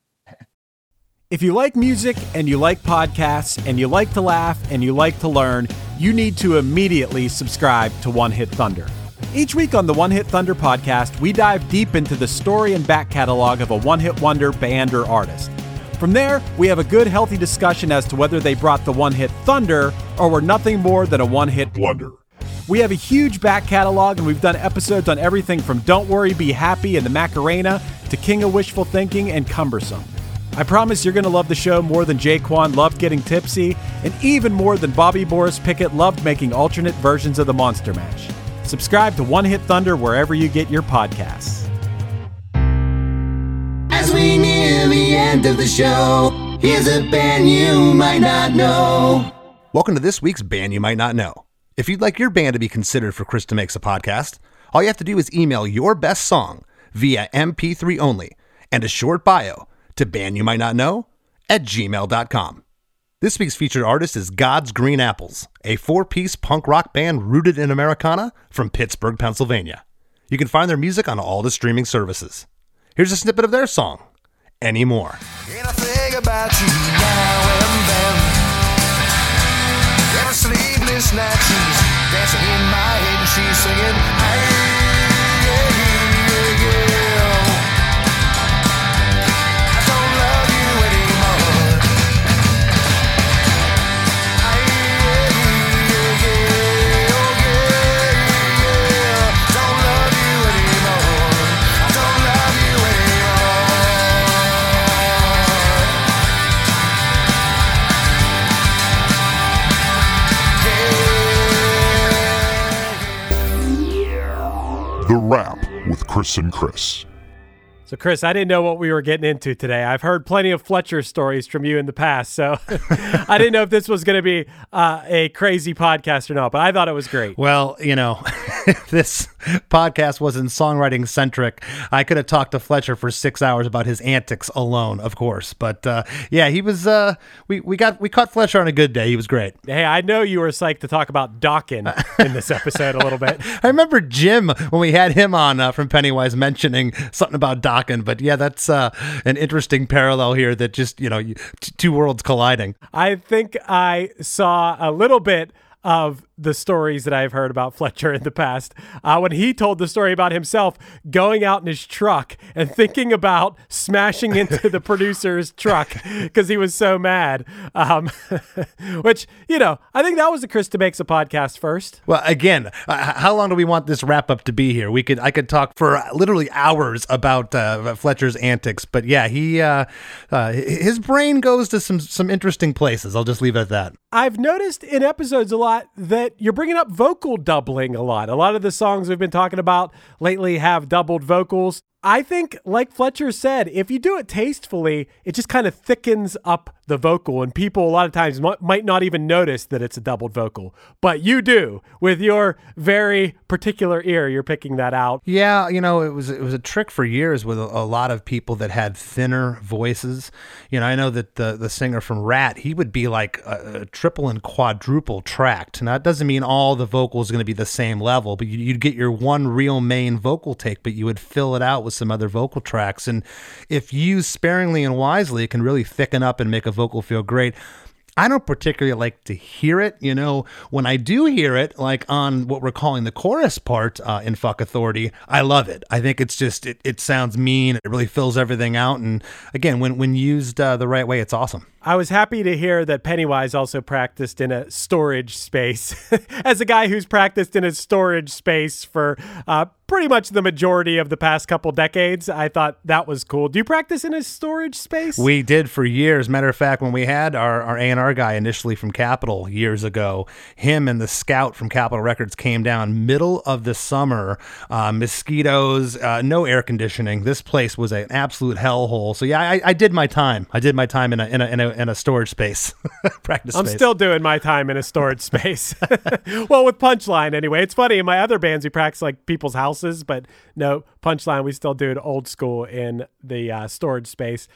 If you like music and you like podcasts and you like to laugh and you like to learn, you need to immediately subscribe to One Hit Thunder. Each week on the One Hit Thunder podcast, we dive deep into the story and back catalog of a one hit wonder band or artist. From there, we have a good, healthy discussion as to whether they brought the one hit thunder or were nothing more than a one hit wonder. We have a huge back catalog, and we've done episodes on everything from Don't Worry, Be Happy and the Macarena to King of Wishful Thinking and Cumbersome. I promise you're going to love the show more than J-Kwon loved getting tipsy, and even more than Bobby Boris Pickett loved making alternate versions of the Monster Mash. Subscribe to One Hit Thunder wherever you get your podcasts. As we near the end of the show, here's a band you might not know. Welcome to this week's Band You Might Not Know. If you'd like your band to be considered for Chris DeMakes a Podcast, all you have to do is email your best song via MP3 only and a short bio to bandyoumightnotknow at gmail.com. This week's featured artist is God's Green Apples, a four piece punk rock band rooted in Americana from Pittsburgh, Pennsylvania. You can find their music on all the streaming services. Here's a snippet of their song, Anymore. You sleepless she's dancing in my head and she's singing, The Wrap with Chris and Chris. So, Chris, I didn't know what we were getting into today. I've heard plenty of Fletcher stories from you in the past, so I didn't know if this was going to be uh, a crazy podcast or not, but I thought it was great. Well, you know, this podcast wasn't songwriting centric, I could have talked to Fletcher for six hours about his antics alone, of course. But uh, yeah, he was. Uh, we we got we caught Fletcher on a good day. He was great. Hey, I know you were psyched to talk about Dokken in this episode a little bit. I remember Jim when we had him on uh, from Pennywise mentioning something about Dokken's. But yeah, that's uh, an interesting parallel here. That just you know, you, t- two worlds colliding. I think I saw a little bit of the stories that I've heard about Fletcher in the past. Uh, when he told the story about himself going out in his truck and thinking about smashing into the producer's truck because he was so mad. Um, which, you know, I think that was the Chris DeMakes a podcast first. Well, again, uh, how long do we want this wrap up to be here? We could, I could talk for literally hours about uh, Fletcher's antics, but yeah, he, uh, uh, his brain goes to some some interesting places. I'll just leave it at that. I've noticed in episodes a lot that you're bringing up vocal doubling a lot. A lot of the songs we've been talking about lately have doubled vocals. I think, like Fletcher said, if you do it tastefully, it just kind of thickens up the vocal, and people a lot of times m- might not even notice that it's a doubled vocal. But you do with your very particular ear. You're picking that out. Yeah, you know, it was it was a trick for years with a, a lot of people that had thinner voices. You know, I know that the the singer from Ratt, he would be like a, a triple and quadruple tracked. Now, it doesn't mean all the vocals going to be the same level, but you, you'd get your one real main vocal take, but you would fill it out with some other vocal tracks. And if used sparingly and wisely, it can really thicken up and make a vocal feel great. I don't particularly like to hear it. You know, when I do hear it, like on what we're calling the chorus part uh, in Fuck Authority, I love it. I think it's just, it, it sounds mean. It really fills everything out. And again, when, when used uh, the right way, it's awesome. I was happy to hear that Pennywise also practiced in a storage space. As a guy who's practiced in a storage space for uh, pretty much the majority of the past couple decades, I thought that was cool. Do you practice in a storage space? We did for years. Matter of fact, when we had our, our A&R guy initially from Capitol years ago, him and the scout from Capitol Records came down middle of the summer, uh, mosquitoes, uh, no air conditioning. This place was an absolute hellhole. So yeah, I, I did my time. I did my time in a, in a, in a, in a storage space, practice I'm space. still doing my time in a storage space. well, with Punchline anyway. It's funny in my other bands we practice like people's houses, but no Punchline we still do it old school in the uh, storage space.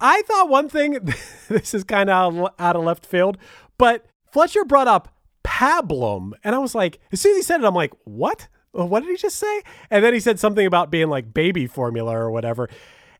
I thought one thing. this is kind of out of left field, but Fletcher brought up pablum, and I was like, as soon as he said it, I'm like, what? What did he just say? And then he said something about being like baby formula or whatever.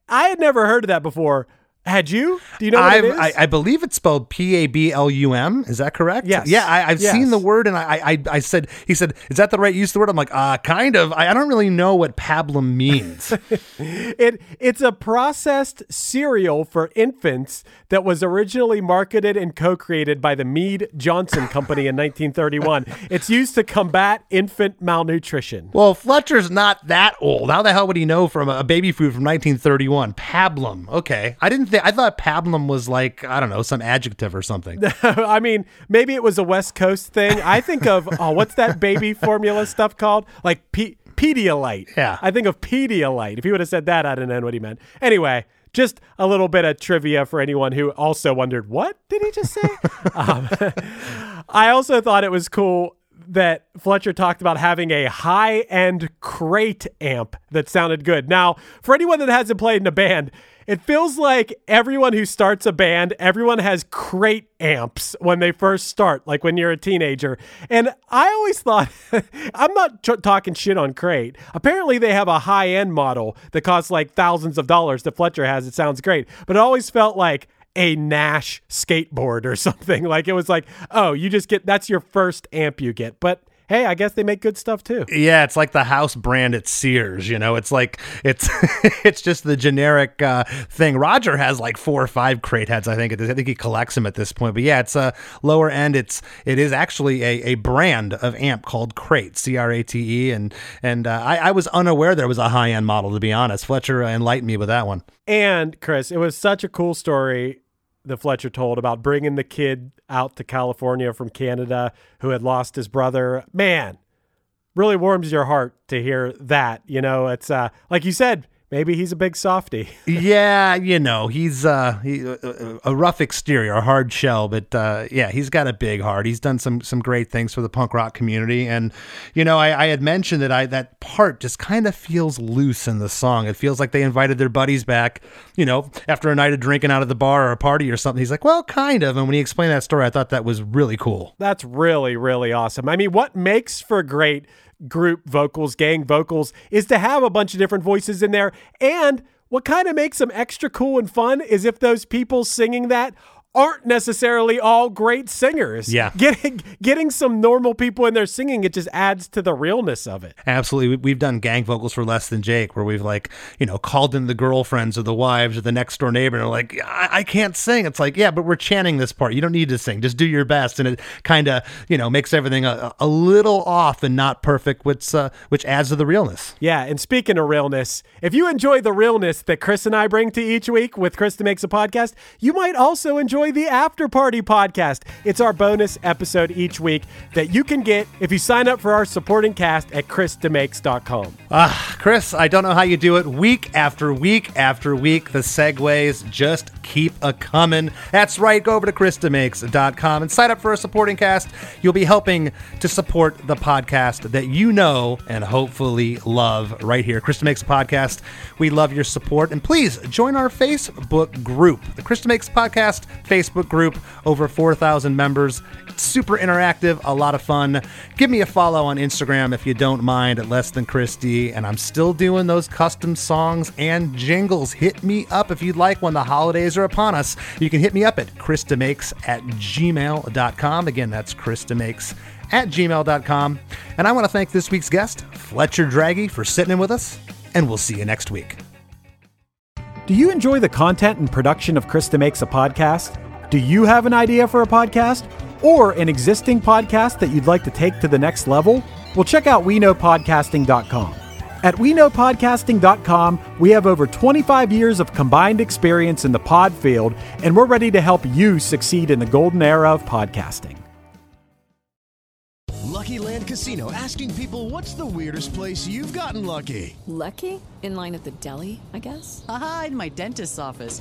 I had never heard of that before. Had you? Do you know what I've, it is? I, I believe it's spelled P A B L U M. Is that correct? Yes. Yeah, I, I've Yes. seen the word, and I, I, I said, he said, is that the right use of the word? I'm like, uh, kind of. I, I don't really know what pablum means. it it's a processed cereal for infants that was originally marketed and co-created by the Mead Johnson Company in 1931. It's used to combat infant malnutrition. well, Fletcher's not that old. How the hell would he know from a baby food from 1931? Pablum. Okay, I didn't think. I thought pablum was like I don't know some adjective or something. I mean, maybe it was a West Coast thing. I think of oh, what's that baby formula stuff called? Like P- Pedialyte. Yeah. I think of Pedialyte. If he would have said that, I'd have known what he meant. Anyway, just a little bit of trivia for anyone who also wondered, what did he just say? um, I also thought it was cool that Fletcher talked about having a high end crate amp that sounded good. Now, for anyone that hasn't played in a band, it feels like everyone who starts a band, everyone has crate amps when they first start, like when you're a teenager. And I always thought, I'm not tr- talking shit on crate. Apparently, they have a high end model that costs like thousands of dollars that Fletcher has. It sounds great. But it always felt like, a Nash skateboard or something. Like it was like, oh, you just get that's your first amp you get. But hey, I guess they make good stuff too. Yeah, it's like the house brand at Sears. You know, it's like it's it's just the generic uh, thing. Roger has like four or five crate heads. I think I think he collects them at this point. But yeah, it's a lower end. It's it is actually a, a brand of amp called Crate, C R A T E, and and uh, I, I was unaware there was a high end model. To be honest, Fletcher enlightened me with that one. And Chris, it was such a cool story that Fletcher told about bringing the kid out to California from Canada who had lost his brother. Man, really warms your heart to hear that. You know, it's uh, like you said, maybe he's a big softy. yeah, you know, he's uh, he, uh, a rough exterior, a hard shell, but uh, yeah, he's got a big heart. He's done some some great things for the punk rock community, and you know, I, I had mentioned that I that part just kind of feels loose in the song. It feels like they invited their buddies back, you know, after a night of drinking out of the bar or a party or something. He's like, well, kind of. And when he explained that story, I thought that was really cool. That's really, really awesome. I mean, what makes for great group vocals, gang vocals, is to have a bunch of different voices in there. And what kind of makes them extra cool and fun is if those people singing that aren't necessarily all great singers. Yeah. Getting getting some normal people in there singing, it just adds to the realness of it. Absolutely. We- We've done gang vocals for Less Than Jake where we've like, you know, called in the girlfriends or the wives or the next door neighbor and are like, I, I can't sing. It's like, yeah, but we're chanting this part. You don't need to sing. Just do your best. And it kind of, you know, makes everything a, a little off and not perfect, which, uh, which adds to the realness. Yeah, and speaking of realness, if you enjoy the realness that Chris and I bring to each week with Chris DeMakes a Podcast, you might also enjoy the After Party Podcast. It's our bonus episode each week that you can get if you sign up for our supporting cast at ChrisDeMakes.com. Ah, Chris, I don't know how you do it week after week after week. The segues just keep a coming. That's right. Go over to ChrisDeMakes.com and sign up for a supporting cast. You'll be helping to support the podcast that you know and hopefully love right here. Chris DeMakes Podcast. We love your support. And please join our Facebook group, the Chris DeMakes Podcast Facebook group. Over 4,000 members. It's super interactive, a lot of fun. Give me a follow on Instagram if you don't mind at Less Than Christy. And I'm still doing those custom songs and jingles. Hit me up if you'd like when the holidays are upon us. You can hit me up at ChrisDeMakes at gmail.com. Again, that's ChrisDeMakes at gmail.com. And I want to thank this week's guest, Fletcher Dragge, for sitting in with us. And we'll see you next week. Do you enjoy the content and production of Chris DeMakes a Podcast? Do you have an idea for a podcast or an existing podcast that you'd like to take to the next level? Well, check out WeKnowPodcasting.com. At WeKnowPodcasting.com, we have over 25 years of combined experience in the pod field, and we're ready to help you succeed in the golden era of podcasting. Lucky Land Casino asking people what's the weirdest place you've gotten lucky? Lucky? In line at the deli, I guess? Aha, in my dentist's office.